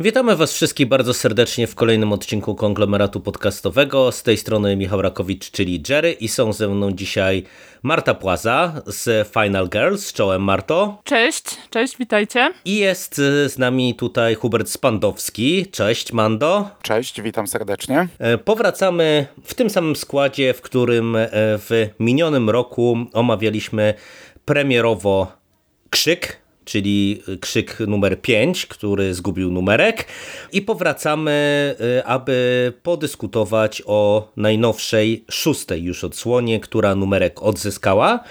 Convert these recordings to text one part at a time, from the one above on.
Witamy Was wszystkich bardzo serdecznie w kolejnym odcinku konglomeratu podcastowego. Z tej strony Michał Rakowicz, czyli Jerry, i są ze mną dzisiaj Marta Płaza z Final Girls. Czołem, Marto. Cześć, cześć, witajcie. I jest z nami tutaj Hubert Spandowski. Cześć, Mando. Cześć, witam serdecznie. E, Powracamy w tym samym składzie, w którym e, w minionym roku omawialiśmy premierowo Krzyk, czyli krzyk numer 5, który zgubił numerek. I powracamy, y, aby podyskutować o najnowszej, szóstej już odsłonie, która numerek odzyskała.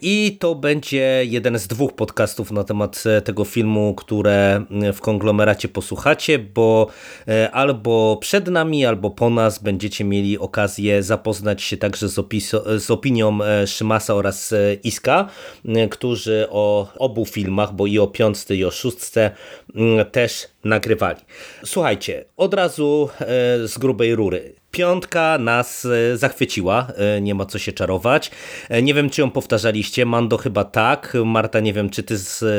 I to będzie jeden z dwóch podcastów na temat e, tego filmu, które e, w konglomeracie posłuchacie, bo e, albo przed nami, albo po nas będziecie mieli okazję zapoznać się także z, z opinią Szymasa oraz Iska, którzy o obu filmach, bo i o piątce i o szóstce też nagrywali. Słuchajcie, od razu z grubej rury. Piątka nas zachwyciła, nie ma co się czarować. Nie wiem, czy ją powtarzaliście, Mando chyba tak. Marta, nie wiem, czy ty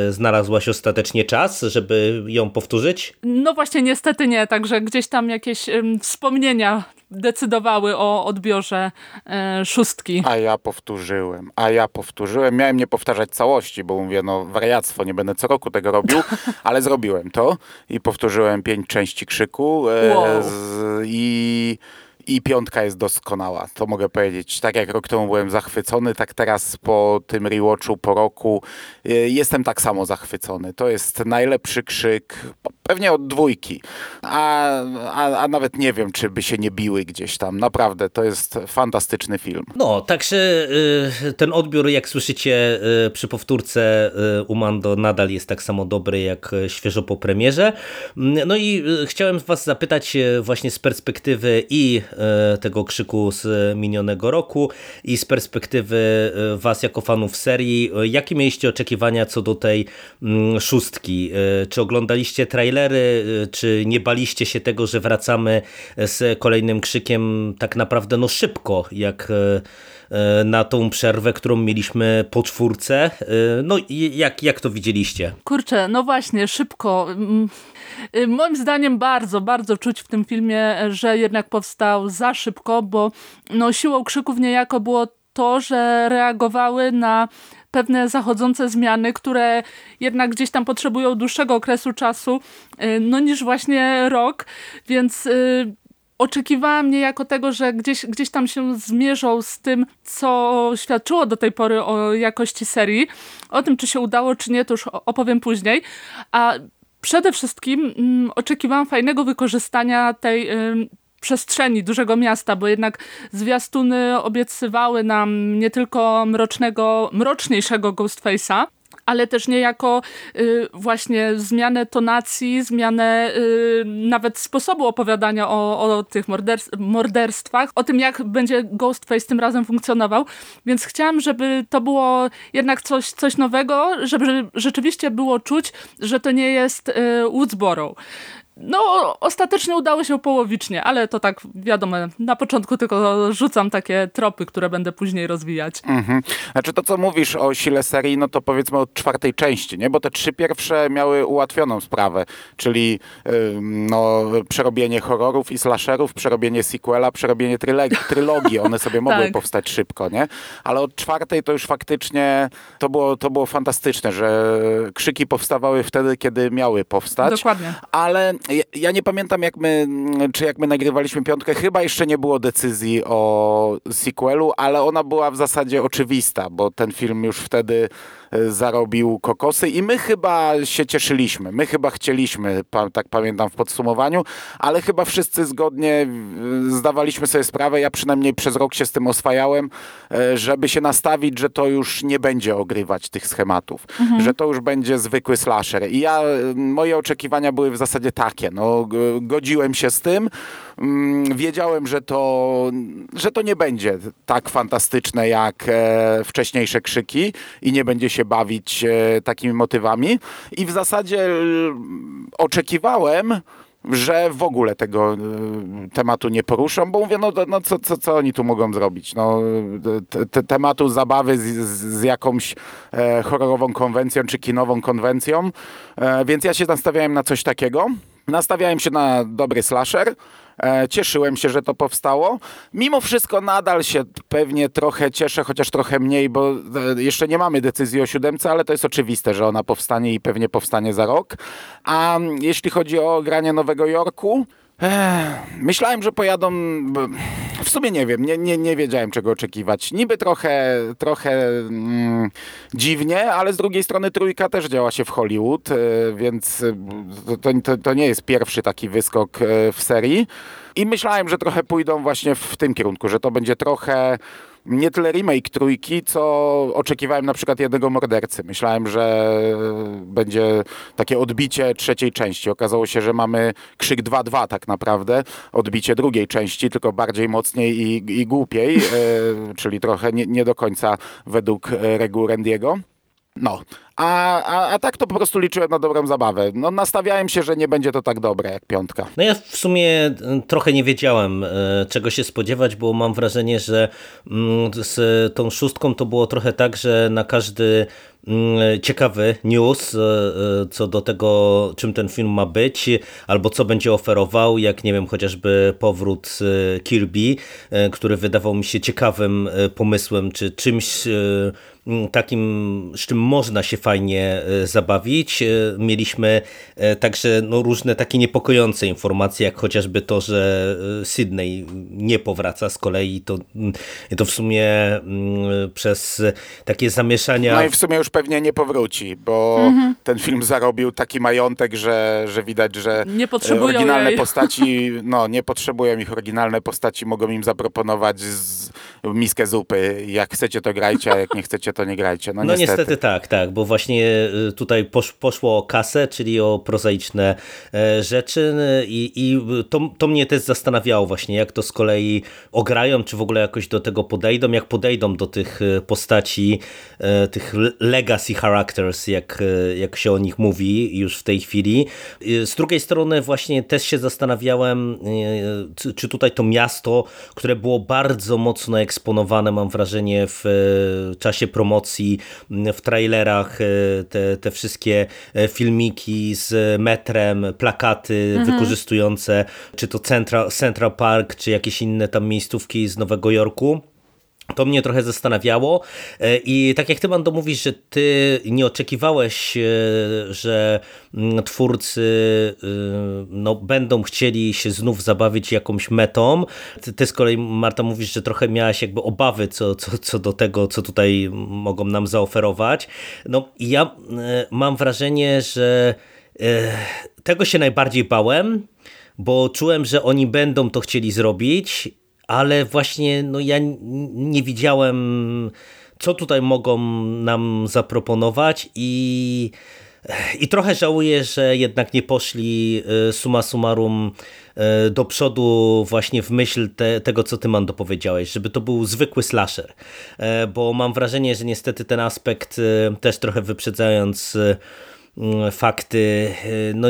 znalazłaś ostatecznie czas, żeby ją powtórzyć? No właśnie, niestety nie, także gdzieś tam jakieś ym, wspomnienia decydowały o odbiorze e, szóstki. A ja powtórzyłem, a ja powtórzyłem. Miałem nie powtarzać całości, bo mówię, no wariactwo, nie będę co roku tego robił, ale zrobiłem to i powtórzyłem pięć części krzyku e, Wow. z, i i piątka jest doskonała, to mogę powiedzieć. Tak jak rok temu byłem zachwycony, tak teraz po tym rewatchu, po roku y, jestem tak samo zachwycony. To jest najlepszy krzyk, pewnie od dwójki, a, a, a nawet nie wiem, czy by się nie biły gdzieś tam. Naprawdę, to jest fantastyczny film. No, także y, ten odbiór, jak słyszycie y, przy powtórce y, u Mando nadal jest tak samo dobry jak świeżo po premierze. No i chciałem was zapytać właśnie z perspektywy i tego krzyku z minionego roku i z perspektywy was jako fanów serii, jakie mieliście oczekiwania co do tej mm, szóstki? Czy oglądaliście trailery, czy nie baliście się tego, że wracamy z kolejnym krzykiem tak naprawdę no szybko, jak na tą przerwę, którą mieliśmy po czwórce. No i jak, jak to widzieliście? Kurczę, no właśnie, szybko. Moim zdaniem bardzo, bardzo czuć w tym filmie, że jednak powstał za szybko, bo no, siłą krzyków niejako było to, że reagowały na pewne zachodzące zmiany, które jednak gdzieś tam potrzebują dłuższego okresu czasu, no niż właśnie rok, więc oczekiwałam niejako tego, że gdzieś, gdzieś tam się zmierzą z tym, co świadczyło do tej pory o jakości serii. O tym, czy się udało, czy nie, to już opowiem później. A przede wszystkim mm, oczekiwałam fajnego wykorzystania tej przestrzeni dużego miasta, bo jednak zwiastuny obiecywały nam nie tylko mrocznego, mroczniejszego Ghostface'a, ale też niejako y, właśnie zmianę tonacji, zmianę y, nawet sposobu opowiadania o, o tych morderstwach, o tym jak będzie Ghostface tym razem funkcjonował, więc chciałam, żeby to było jednak coś, coś nowego, żeby rzeczywiście było czuć, że to nie jest y, Woodsboro. No, ostatecznie udało się połowicznie, ale to tak wiadomo, na początku tylko rzucam takie tropy, które będę później rozwijać. Mhm. Znaczy to, co mówisz o sile serii, no to powiedzmy od czwartej części, nie? Bo te trzy pierwsze miały ułatwioną sprawę, czyli yy, no, przerobienie horrorów i slasherów, przerobienie sequela, przerobienie trylogii. trylogii. One sobie mogły tak. powstać szybko, nie? Ale od czwartej to już faktycznie to było, to było fantastyczne, że krzyki powstawały wtedy, kiedy miały powstać. Dokładnie. Ale ja, ja, nie pamiętam, jak my, czy jak my nagrywaliśmy piątkę, chyba jeszcze nie było decyzji o sequelu, ale ona była w zasadzie oczywista, bo ten film już wtedy zarobił kokosy i my chyba się cieszyliśmy. My chyba chcieliśmy, tak pamiętam w podsumowaniu, ale chyba wszyscy zgodnie zdawaliśmy sobie sprawę, ja przynajmniej przez rok się z tym oswajałem, żeby się nastawić, że to już nie będzie ogrywać tych schematów, mhm. że to już będzie zwykły slasher. I ja, moje oczekiwania były w zasadzie takie, No, godziłem się z tym. Mm, wiedziałem, że to, że to nie będzie tak fantastyczne jak e, wcześniejsze krzyki i nie będzie się bawić e, takimi motywami. I w zasadzie oczekiwałem, że w ogóle tego y, tematu nie poruszą, bo mówię, no, no co, co, co oni tu mogą zrobić? No, te, te tematu zabawy z, z jakąś e, horrorową konwencją czy kinową konwencją, e, więc ja się nastawiałem na coś takiego. Nastawiałem się na dobry slasher, E, cieszyłem się, że to powstało. Mimo wszystko nadal się pewnie trochę cieszę, chociaż trochę mniej, bo e, jeszcze nie mamy decyzji o siódemce, ale to jest oczywiste, że ona powstanie i pewnie powstanie za rok. A jeśli chodzi o granie Nowego Jorku, myślałem, że pojadą. W sumie nie wiem, nie, nie, nie wiedziałem czego oczekiwać. Niby trochę, trochę mm, dziwnie, ale z drugiej strony trójka też działa się w Hollywood, e, więc to, to, to nie jest pierwszy taki wyskok e, w serii. I myślałem, że trochę pójdą właśnie w tym kierunku, że to będzie trochę nie tyle remake trójki, co oczekiwałem na przykład jednego mordercy. Myślałem, że będzie takie odbicie trzeciej części. Okazało się, że mamy krzyk 2-2 tak naprawdę, odbicie drugiej części, tylko bardziej mocniej i, i głupiej, e, czyli trochę nie, nie do końca według reguł Randiego. No, a, a, a tak to po prostu liczyłem na dobrą zabawę. No, nastawiałem się, że nie będzie to tak dobre jak piątka. No ja w sumie e, trochę nie wiedziałem, e, czego się spodziewać, bo mam wrażenie, że mm, z tą szóstką to było trochę tak, że na każdy mm, ciekawy news e, co do tego, czym ten film ma być, albo co będzie oferował, jak nie wiem, chociażby powrót Kirby, który wydawał mi się ciekawym pomysłem, czy czymś takim, z czym można się fajnie e, zabawić. E, mieliśmy e, także no, różne takie niepokojące informacje, jak chociażby to, że Sydney nie powraca z kolei. To, mm, to w sumie mm, przez takie zamieszania... No i w sumie już pewnie nie powróci, bo mhm. ten film zarobił taki majątek, że, że widać, że nie oryginalne jej. postaci, no nie potrzebują ich oryginalne postaci, mogą im zaproponować z, miskę zupy. Jak chcecie to grajcie, a jak nie chcecie to nie grajcie. No, no niestety. niestety tak, tak, bo właśnie y, tutaj posz, poszło o kasę, czyli o prozaiczne e, rzeczy i, i to, to mnie też zastanawiało właśnie, jak to z kolei ograją, czy w ogóle jakoś do tego podejdą, jak podejdą do tych e, postaci, e, tych legacy characters, jak, jak się o nich mówi już w tej chwili. Z drugiej strony właśnie też się zastanawiałem, czy tutaj to miasto, które było bardzo mocno eksponowane, mam wrażenie, w czasie promocji, w trailerach, e, te, te wszystkie e, filmiki z metrem, plakaty mhm. wykorzystujące czy to Central, Central Park, czy jakieś inne tam miejscówki z Nowego Jorku. To mnie trochę zastanawiało e, i tak jak ty Mando mówisz, że ty nie oczekiwałeś, że mm, twórcy no, będą chcieli się znów zabawić jakąś metą. Ty, ty z kolei Marta mówisz, że trochę miałaś jakby obawy co, co, co do tego, co tutaj mogą nam zaoferować. No ja mam wrażenie, że tego się najbardziej bałem, bo czułem, że oni będą to chcieli zrobić ale właśnie no ja nie widziałem, co tutaj mogą nam zaproponować i, i trochę żałuję, że jednak nie poszli e, suma summarum e, do przodu właśnie w myśl te, tego, co ty Mando powiedziałeś, żeby to był zwykły slasher, e, bo mam wrażenie, że niestety ten aspekt też trochę wyprzedzając fakty, no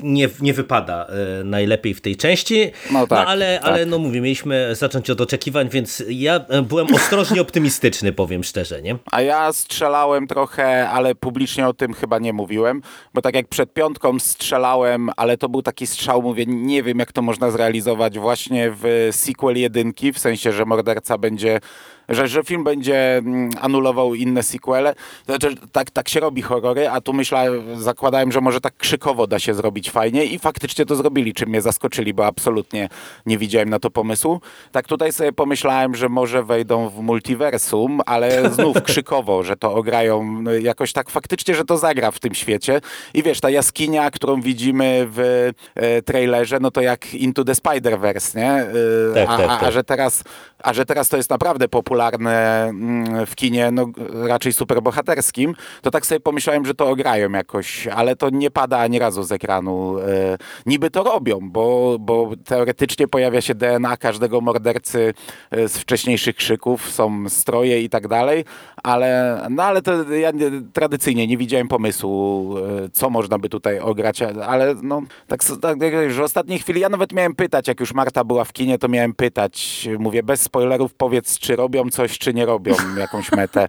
nie, nie wypada e, najlepiej w tej części. No, tak, no ale, tak. ale no mówię, mieliśmy zacząć od oczekiwań, więc ja e, byłem ostrożnie optymistyczny, powiem szczerze, nie? A ja strzelałem trochę, ale publicznie o tym chyba nie mówiłem, bo tak jak przed piątką strzelałem, ale to był taki strzał, mówię, nie wiem jak to można zrealizować właśnie w sequel jedynki, w sensie, że morderca będzie że, że film będzie mm, anulował inne sequele. Znaczy, tak, tak się robi horrory, a tu myślałem, zakładałem, że może tak krzykowo da się zrobić fajnie i faktycznie to zrobili, czym mnie zaskoczyli, bo absolutnie nie widziałem na to pomysłu. Tak tutaj sobie pomyślałem, że może wejdą w multiversum, ale znów krzykowo, że to ograją no, jakoś tak faktycznie, że to zagra w tym świecie. I wiesz, ta jaskinia, którą widzimy w e, trailerze, no to jak Into the Spider-Verse, nie? E, tak, a, tak, tak. a, że teraz a że teraz to jest naprawdę popularne mm, w kinie, no raczej superbohaterskim, to tak sobie pomyślałem, że to ograją jakoś, ale to nie pada ani razu z ekranu. E, niby to robią, bo, bo teoretycznie pojawia się DNA każdego mordercy e, z wcześniejszych krzyków, są stroje i tak dalej, ale, no ale to ja nie, tradycyjnie nie widziałem pomysłu, e, co można by tutaj ograć, ale no tak, tak że w ostatniej chwili ja nawet miałem pytać, jak już Marta była w kinie, to miałem pytać, mówię bez spoilerów powiedz, czy robią coś, czy nie robią jakąś metę.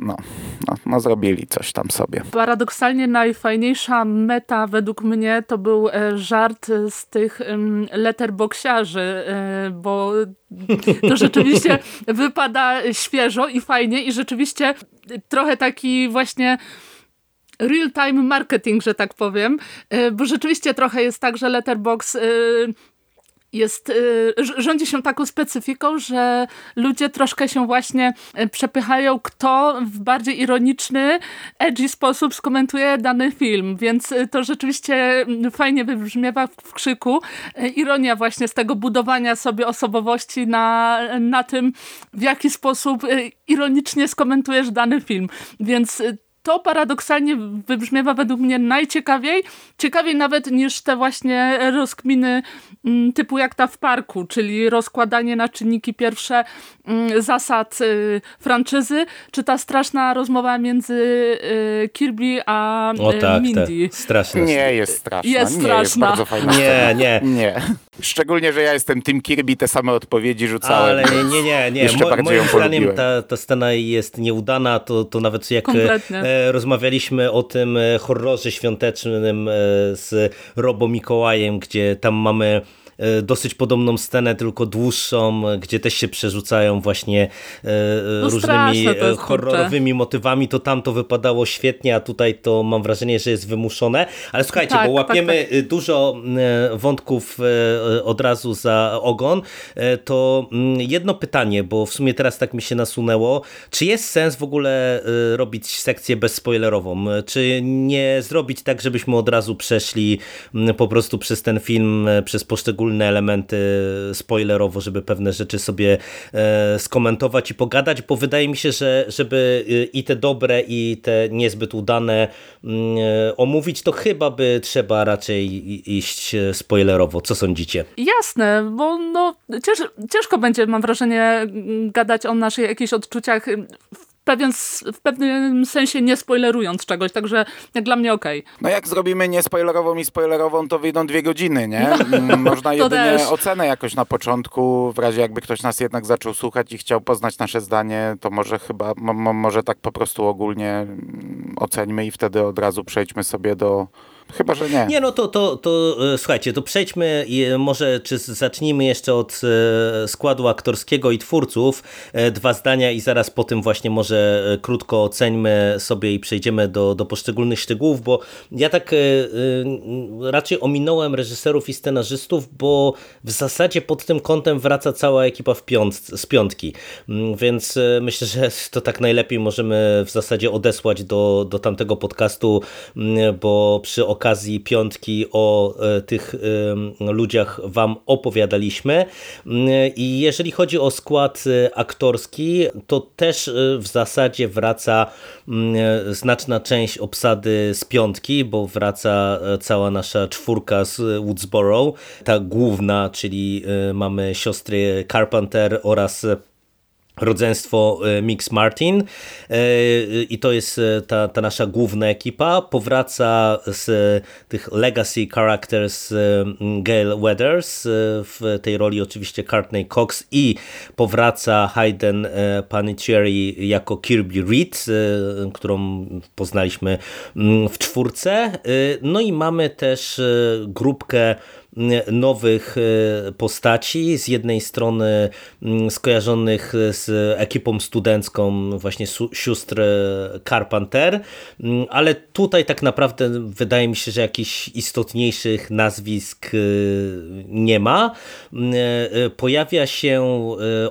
No, no, no zrobili coś tam sobie. Paradoksalnie najfajniejsza meta według mnie to był e, żart z tych letterboxiarzy, e, bo to rzeczywiście wypada świeżo i fajnie i rzeczywiście trochę taki właśnie real-time marketing, że tak powiem, e, bo rzeczywiście trochę jest tak, że Letterbox jest, y, rządzi się taką specyfiką, że ludzie troszkę się właśnie y, przepychają, kto w bardziej ironiczny, edgy sposób skomentuje dany film, więc y, to rzeczywiście mm, fajnie wybrzmiewa w krzyku. Ironia właśnie z tego budowania sobie osobowości na, na tym, w jaki sposób ironicznie skomentujesz dany film, więc to paradoksalnie wybrzmiewa według mnie najciekawiej, ciekawiej nawet niż te właśnie rozkminy mm, typu jak ta w parku, czyli rozkładanie na czynniki pierwsze mm, zasad y, franczyzy, czy ta straszna rozmowa między y, Kirby a o, y, tak, Mindy. Tak. Straszna. Nie jest straszna. Jest nie, straszna. Jest bardzo fajna. Nie, nie. Nie. Szczególnie, że ja jestem Tim Kirby, te same odpowiedzi rzucałem. Ale nie, nie, nie. nie. Jeszcze Mo, moim moim zdaniem ta, ta scena jest nieudana, to, to nawet jak Kompletnie. Rozmawialiśmy o tym e, horrorze świątecznym e, z Robo Mikołajem, gdzie tam mamy dosyć podobną scenę, tylko dłuższą, gdzie też się przerzucają właśnie e, no różnymi jest, e, horrorowymi motywami, to tam to wypadało świetnie, a tutaj to mam wrażenie, że jest wymuszone. Ale słuchajcie, tak, bo tak, łapiemy tak. dużo wątków od razu za ogon, to mm, jedno pytanie, bo w sumie teraz tak mi się nasunęło. Czy jest sens w ogóle robić sekcję bezspoilerową? Czy nie zrobić tak, żebyśmy od razu przeszli mm, po prostu przez ten film, przez poszczególne poszczególne elementy spoilerowo, żeby pewne rzeczy sobie e, skomentować i pogadać, bo wydaje mi się, że żeby e, i te dobre i te niezbyt udane mm, e, omówić, to chyba by trzeba raczej iść spoilerowo. Co sądzicie? Jasne, bo no, cięż, ciężko będzie, mam wrażenie, gadać o naszych jakichś odczuciach pewien, w pewnym sensie nie spoilerując czegoś, także jak dla mnie okej. Okay. No jak zrobimy niespoilerową i spoilerową, to wyjdą dwie godziny, nie? Mm, można jedynie też. ocenę jakoś na początku, w razie jakby ktoś nas jednak zaczął słuchać i chciał poznać nasze zdanie, to może chyba, może tak po prostu ogólnie mm, oceńmy i wtedy od razu przejdźmy sobie do Chyba, że nie. Nie, no to, to, to e, słuchajcie, to przejdźmy może czy zacznijmy jeszcze od e, składu aktorskiego i twórców. E, dwa zdania i zaraz po tym właśnie może krótko oceńmy sobie i przejdziemy do, do poszczególnych szczegółów, bo ja tak raczej ominąłem reżyserów i scenarzystów, bo w zasadzie pod tym kątem wraca cała ekipa w piąt, z piątki, mm, więc myślę, że to tak najlepiej możemy w zasadzie odesłać do, do tamtego podcastu, mm, bo przy okazji piątki o e, tych e, ludziach wam opowiadaliśmy. Mm, I jeżeli chodzi o skład e, aktorski, to też w zasadzie wraca mm, znaczna część obsady z piątki, bo wraca cała nasza czwórka z Woodsboro, ta główna, czyli mamy siostry Carpenter oraz rodzeństwo e, Mix Martin e, i to jest e, ta, ta nasza główna ekipa. Powraca z tych legacy characters Gail Weathers, w tej roli oczywiście Courtney Cox i powraca Hayden Panettiere jako Kirby Reed, którą poznaliśmy w czwórce. No i mamy też grupkę nowych e, postaci. Z jednej strony mm, skojarzonych z ekipą studencką właśnie sióstr Carpenter, mm, ale tutaj tak naprawdę wydaje mi się, że jakichś istotniejszych nazwisk e, nie ma. Mm, e, pojawia się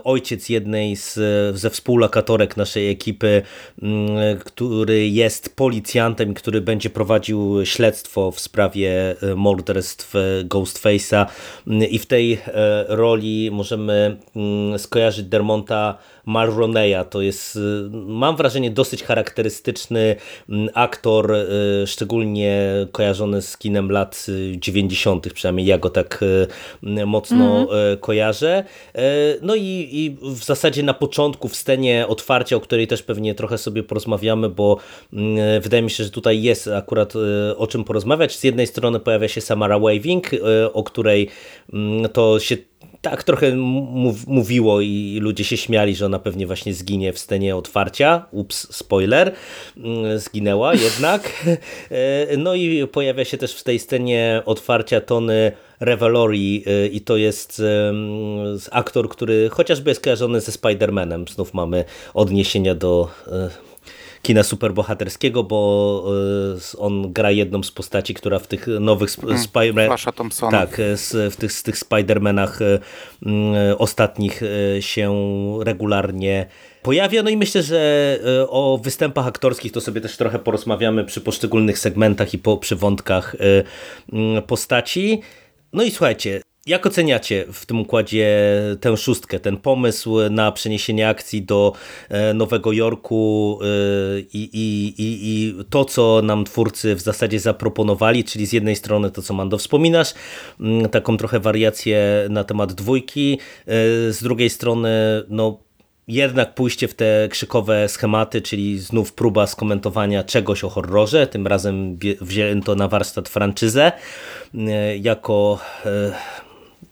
ojciec jednej z, ze współlokatorek naszej ekipy, który jest policjantem, który będzie prowadził śledztwo w sprawie morderstw Ghost Ghostface'a i w tej roli możemy mm, skojarzyć Dermonta Mulroneya. To jest, mam wrażenie, dosyć charakterystyczny mm, aktor, szczególnie kojarzony z kinem lat 90., przynajmniej ja go tak mocno mm -hmm. kojarzę. No i, i w zasadzie na początku, w scenie otwarcia, o której też pewnie trochę sobie porozmawiamy, bo mm, wydaje mi się, że tutaj jest akurat o czym porozmawiać. Z jednej strony pojawia się Samara Waving, o której mm, to się tak trochę mówiło i ludzie się śmiali, że ona pewnie właśnie zginie w scenie otwarcia. Ups, spoiler. Mm, zginęła jednak. E, no i pojawia się też w tej scenie otwarcia Tony Revelori i to jest aktor, który chociażby jest kojarzony ze Spider-Manem. Znów mamy odniesienia do kina superbohaterskiego, bo e, on gra jedną z postaci, która w tych nowych hmm, Spider-Manach tak, w tych, z tych Spider-Manach e, ostatnich e, się regularnie pojawia. No i myślę, że o występach aktorskich to sobie też trochę porozmawiamy przy poszczególnych segmentach i po, przy wątkach postaci. No i słuchajcie, jak oceniacie w tym układzie tę szóstkę, ten pomysł na przeniesienie akcji do e, Nowego Jorku e, i, i, i, i, to, co nam twórcy w zasadzie zaproponowali, czyli z jednej strony to, co Mando wspominasz, mm, taką trochę wariację na temat dwójki, e, z drugiej strony no jednak pójście w te krzykowe schematy, czyli znów próba skomentowania czegoś o horrorze, tym razem wzięto na warsztat franczyzę jako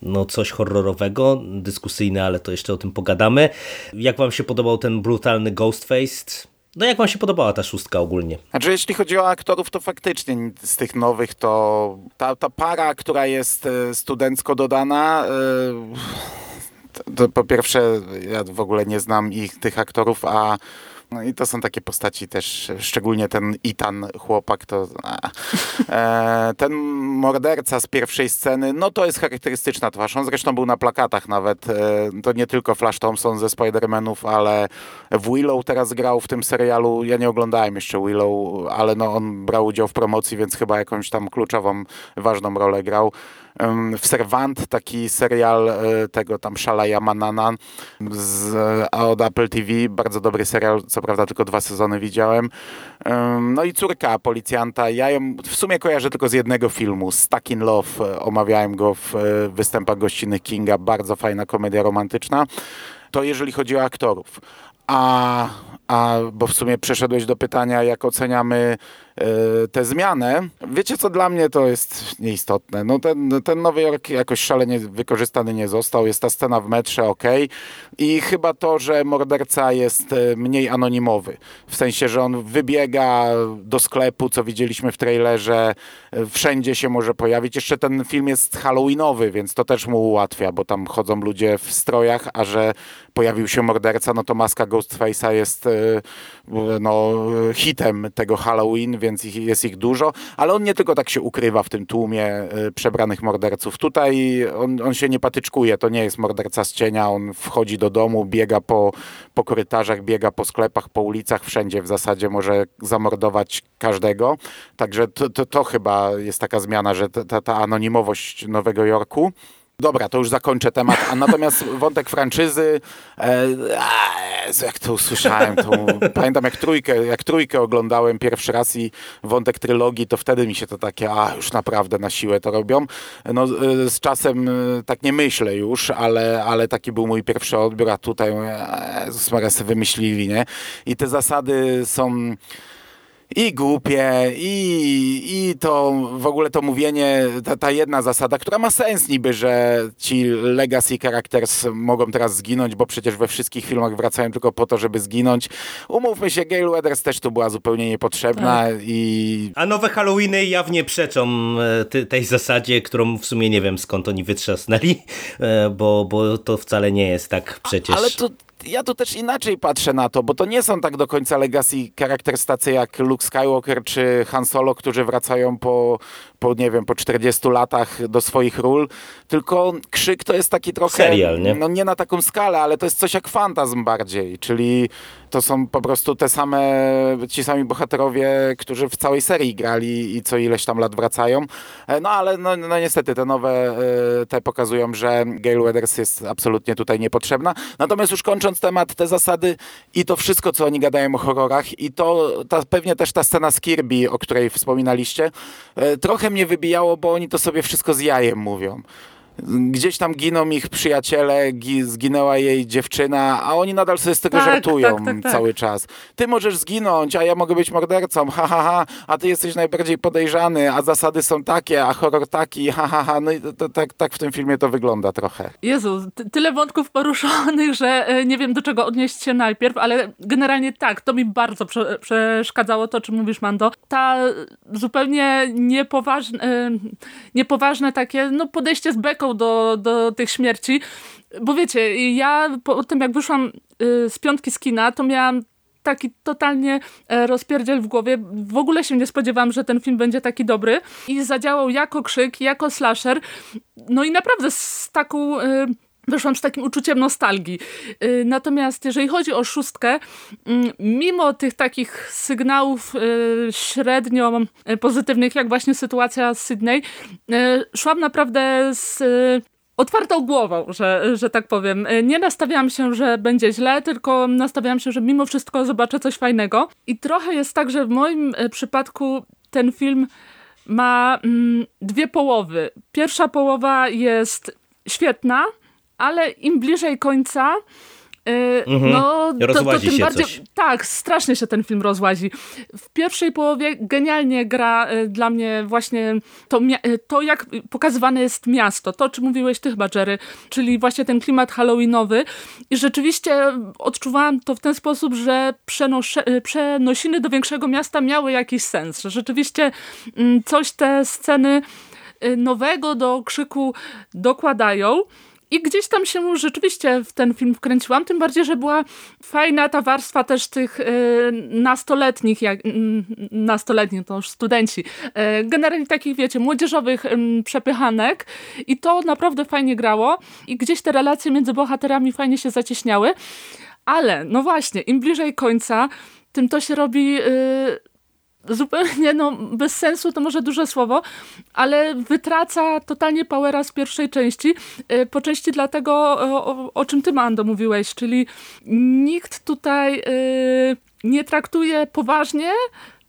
no coś horrorowego, dyskusyjne, ale to jeszcze o tym pogadamy. Jak wam się podobał ten brutalny Ghostface? No jak wam się podobała ta szóstka ogólnie? Znaczy jeśli chodzi o aktorów, to faktycznie z tych nowych to ta, ta para, która jest e, studencko dodana, to, e, to po pierwsze ja w ogóle nie znam ich, tych aktorów, a no i to są takie postaci też, szczególnie ten Itan chłopak, to e, ten morderca z pierwszej sceny, no to jest charakterystyczna twarz. On zresztą był na plakatach nawet. E, to nie tylko Flash Thompson ze Spider-Manów, ale w Willow teraz grał w tym serialu. Ja nie oglądałem jeszcze Willow, ale no on brał udział w promocji, więc chyba jakąś tam kluczową, ważną rolę grał w Servant, taki serial e, tego tam Szalaja Manana z, od Apple TV, bardzo dobry serial, co prawda tylko dwa sezony widziałem. No i córka policjanta, ja ją w sumie kojarzę tylko z jednego filmu, Stuck in Love, omawiałem go w e, występach gościnnych Kinga, bardzo fajna komedia romantyczna. To jeżeli chodzi o aktorów. A, a bo w sumie przeszedłeś do pytania, jak oceniamy E, tę zmianę. Wiecie co, dla mnie to jest nieistotne. No ten, ten Nowy Jork jakoś szalenie wykorzystany nie został. Jest ta scena w metrze, ok. I chyba to, że morderca jest e, mniej anonimowy. W sensie, że on wybiega do sklepu, co widzieliśmy w trailerze. E, wszędzie się może pojawić. Jeszcze ten film jest halloweenowy, więc to też mu ułatwia, bo tam chodzą ludzie w strojach, a że pojawił się morderca, no to maska Ghostface'a jest no, hitem tego Halloween, więc ich, jest ich dużo, ale on nie tylko tak się ukrywa w tym tłumie y, przebranych morderców. Tutaj on, on się nie patyczkuje, to nie jest morderca z cienia, on wchodzi do domu, biega po, po korytarzach, biega po sklepach, po ulicach, wszędzie w zasadzie może zamordować każdego. Także to, to, to chyba jest taka zmiana, że ta, ta anonimowość Nowego Jorku Dobra, to już zakończę temat. A natomiast wątek franczyzy, e, jak to usłyszałem, to pamiętam jak trójkę, jak trójkę oglądałem pierwszy raz i wątek trylogii, to wtedy mi się to takie, a już naprawdę na siłę to robią. No, e, z czasem e, tak nie myślę już, ale, ale taki był mój pierwszy odbiór, a tutaj Jezus Maria sobie wymyślili, nie? I te zasady są i głupie, i, i to w ogóle to mówienie, ta, ta, jedna zasada, która ma sens niby, że ci legacy characters mogą teraz zginąć, bo przecież we wszystkich filmach wracają tylko po to, żeby zginąć. Umówmy się, Gail Weathers też tu była zupełnie niepotrzebna tak. i... A nowe Halloweeny jawnie przeczą e, tej zasadzie, którą w sumie nie wiem skąd oni wytrzasnęli, e, bo, bo to wcale nie jest tak przecież. Ale to ja tu też inaczej patrzę na to, bo to nie są tak do końca legacy charakter jak Luke Skywalker czy Han Solo, którzy wracają po, po, nie wiem, po 40 latach do swoich ról, tylko Krzyk to jest taki trochę... Serial, nie? No nie na taką skalę, ale to jest coś jak fantazm bardziej, czyli to są po prostu te same, ci sami bohaterowie, którzy w całej serii grali i co ileś tam lat wracają. E, No ale no, no niestety te nowe e, te pokazują, że Gail Weathers jest absolutnie tutaj niepotrzebna. Natomiast już kończąc temat, te zasady i to wszystko, co oni gadają o horrorach i to ta, pewnie też ta scena z Kirby, o której wspominaliście, e, trochę mnie wybijało, bo oni to sobie wszystko z jajem mówią. Gdzieś tam giną ich przyjaciele, gi, zginęła jej dziewczyna, a oni nadal sobie z tego Tak, żartują tak, tak, tak. cały czas. Ty możesz zginąć, a ja mogę być mordercą, ha, ha, ha, a ty jesteś najbardziej podejrzany, a zasady są takie, a horror taki, ha, ha, ha. No i to, to, tak, tak w tym filmie to wygląda trochę. Jezu, ty, tyle wątków poruszonych, że e, nie wiem do czego odnieść się najpierw, ale generalnie tak, to mi bardzo prze, przeszkadzało to, o czym mówisz, Mando. Ta zupełnie niepoważne, e, niepoważne takie no, podejście z beką do, do tych śmierci. Bo wiecie, ja po tym jak wyszłam e, z piątki z kina, to miałam taki totalnie e, rozpierdziel w głowie. W ogóle się nie spodziewałam, że ten film będzie taki dobry. I zadziałał jako krzyk, jako slasher. No i naprawdę z taką... Wyszłam z takim uczuciem nostalgii. Y, Natomiast jeżeli chodzi o szóstkę, mm, mimo tych takich sygnałów y, średnio y, pozytywnych, jak właśnie sytuacja z Sydney, szłam naprawdę z otwartą głową, że, że tak powiem. Nie nastawiałam się, że będzie źle, tylko nastawiałam się, że mimo wszystko zobaczę coś fajnego. I trochę jest tak, że w moim przypadku ten film ma mm, dwie połowy. Pierwsza połowa jest świetna, ale im bliżej końca, yy, Mhm. no to, to tym bardziej. coś. Tak, strasznie się ten film rozłazi. W pierwszej połowie genialnie gra y, dla mnie właśnie to, y, to, jak pokazywane jest miasto. To, o czym mówiłeś ty chyba, Jerry, czyli właśnie ten klimat halloweenowy. I rzeczywiście odczuwałam to w ten sposób, że y, przenosiny do większego miasta miały jakiś sens. Że rzeczywiście mm, coś te sceny y, nowego do krzyku dokładają. I gdzieś tam się rzeczywiście w ten film wkręciłam, tym bardziej, że była fajna ta warstwa też tych y, nastoletnich, jak, mm, nastoletnich, to już studenci, y, generalnie takich, wiecie, młodzieżowych przepychanek. I to naprawdę fajnie grało i gdzieś te relacje między bohaterami fajnie się zacieśniały, ale no właśnie, im bliżej końca, tym to się robi y, zupełnie no, bez sensu, to może duże słowo, ale wytraca totalnie powera z pierwszej części. y, Po części dlatego, o, o, o czym ty, Mando, mówiłeś, czyli nikt tutaj y, nie traktuje poważnie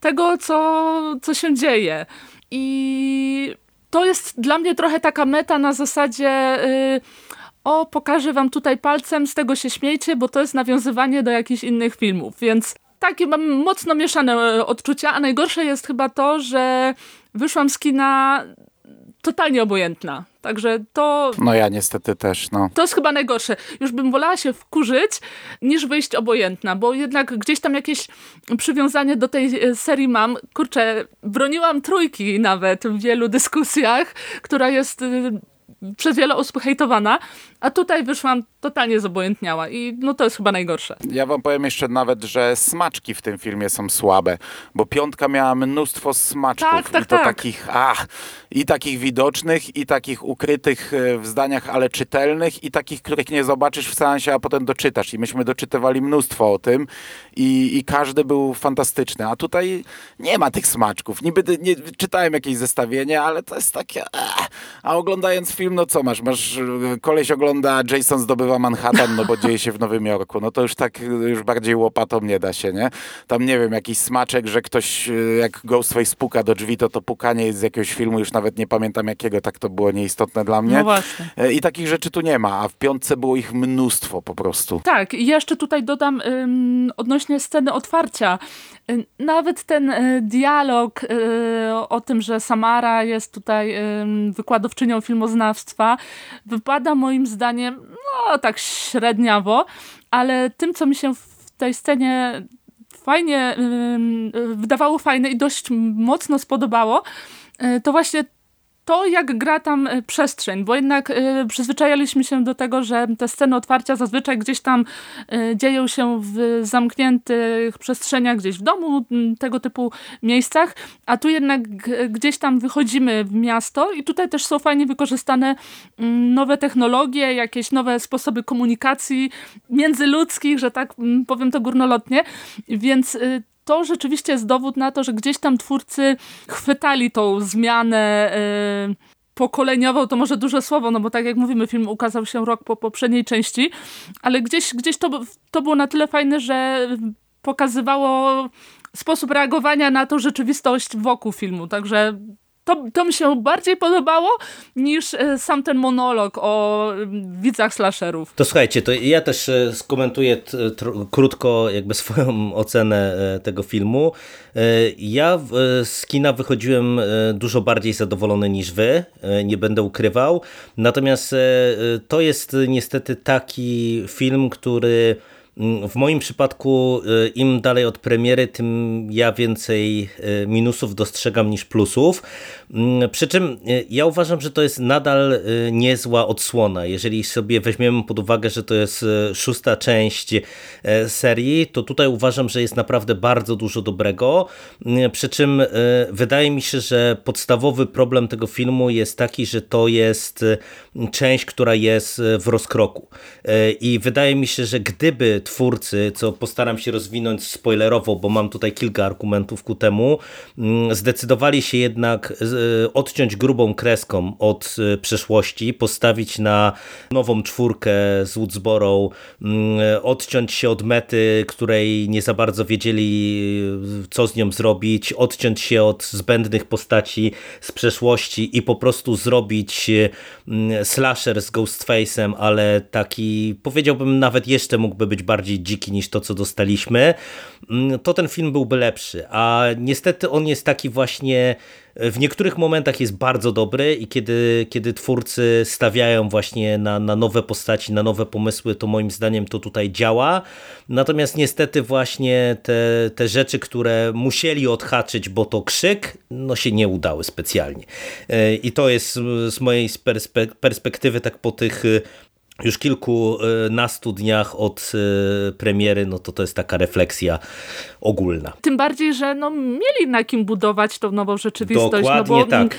tego, co, co się dzieje. I to jest dla mnie trochę taka meta na zasadzie y, o, pokażę wam tutaj palcem, z tego się śmiejcie, bo to jest nawiązywanie do jakichś innych filmów, więc takie mam mocno mieszane e, odczucia, a najgorsze jest chyba to, że wyszłam z kina totalnie obojętna. Także to, No ja niestety też, no. to jest chyba najgorsze. Już bym wolała się wkurzyć, niż wyjść obojętna, bo jednak gdzieś tam jakieś przywiązanie do tej e, serii mam. Kurczę, broniłam trójki nawet w wielu dyskusjach, która jest y, przez wiele osób hejtowana, a tutaj wyszłam totalnie zobojętniała i no to jest chyba najgorsze. Ja wam powiem jeszcze nawet, że smaczki w tym filmie są słabe, bo piątka miała mnóstwo smaczków Tak, tak, i to tak. takich, ach, i takich widocznych, i takich ukrytych e, w zdaniach, ale czytelnych, i takich, których nie zobaczysz w seansie, a potem doczytasz. I myśmy doczytywali mnóstwo o tym i, i każdy był fantastyczny, a tutaj nie ma tych smaczków. Niby nie, czytałem jakieś zestawienie, ale to jest takie, ach. a oglądając film, no co masz? Masz, e, koleś ogląda Jason zdobywa Manhattan, no bo dzieje się w Nowym Jorku. No to już tak, już bardziej łopatą nie da się, nie? Tam nie wiem, jakiś smaczek, że ktoś e, jak Ghostface puka do drzwi, to to pukanie jest z jakiegoś filmu, już nawet nie pamiętam jakiego, tak to było nieistotne dla mnie. No właśnie. E, I takich rzeczy tu nie ma, a w piątce było ich mnóstwo po prostu. Tak, i jeszcze tutaj dodam ym, odnośnie sceny otwarcia. Y, Nawet ten y, dialog y, o tym, że Samara jest tutaj wykładowczynią filmoznawstwa, wypada moim zdaniem no tak średniawo, ale tym, co mi się w tej scenie fajnie wydawało fajne i dość mocno spodobało, to właśnie to, jak gra tam e, przestrzeń, bo jednak y, przyzwyczajaliśmy się do tego, że te sceny otwarcia zazwyczaj gdzieś tam y, dzieją się w zamkniętych przestrzeniach, gdzieś w domu, tego typu miejscach, a tu jednak gdzieś tam wychodzimy w miasto i tutaj też są fajnie wykorzystane nowe technologie, jakieś nowe sposoby komunikacji międzyludzkich, że tak powiem to górnolotnie, więc y, to rzeczywiście jest dowód na to, że gdzieś tam twórcy chwytali tą zmianę yy, pokoleniową, to może duże słowo, no bo tak jak mówimy, film ukazał się rok po poprzedniej części, ale gdzieś, gdzieś to, to było na tyle fajne, że pokazywało sposób reagowania na tą rzeczywistość wokół filmu, także to, to mi się bardziej podobało niż e, sam ten monolog o widzach slasherów. To słuchajcie, to ja też e, skomentuję krótko jakby swoją ocenę e, tego filmu. Ja z kina wychodziłem dużo bardziej zadowolony niż wy, nie będę ukrywał. Natomiast to jest niestety taki film, który Mm, w moim przypadku y, im dalej od premiery, tym ja więcej y, minusów dostrzegam niż plusów. Mm, przy czym y, ja uważam, że to jest nadal niezła odsłona. Jeżeli sobie weźmiemy pod uwagę, że to jest szósta część serii, to tutaj uważam, że jest naprawdę bardzo dużo dobrego. Mm, przy czym wydaje mi się, że podstawowy problem tego filmu jest taki, że to jest część, która jest w rozkroku. I wydaje mi się, że gdyby twórcy, co postaram się rozwinąć spoilerowo, bo mam tutaj kilka argumentów ku temu, mm, zdecydowali się jednak e, odciąć grubą kreską od e, przeszłości, postawić na nową czwórkę z Woodsboro, mm, odciąć się od mety, której nie za bardzo wiedzieli, e, co z nią zrobić, odciąć się od zbędnych postaci z przeszłości i po prostu zrobić mm, slasher z Ghostface'em, ale taki powiedziałbym nawet jeszcze mógłby być bardziej dziki niż to, co dostaliśmy, mm, to ten film byłby lepszy. A niestety on jest taki właśnie w niektórych momentach jest bardzo dobry i kiedy, kiedy twórcy stawiają właśnie na, na nowe postaci, na nowe pomysły, to moim zdaniem to tutaj działa. Natomiast niestety właśnie te, te rzeczy, które musieli odhaczyć, bo to krzyk, no się nie udały specjalnie. E, I to jest z mojej perspektywy tak po tych już kilkunastu dniach od e, premiery, no to to jest taka refleksja ogólna. Tym bardziej, że no, mieli na kim budować tą nową rzeczywistość. Dokładnie no bo tak.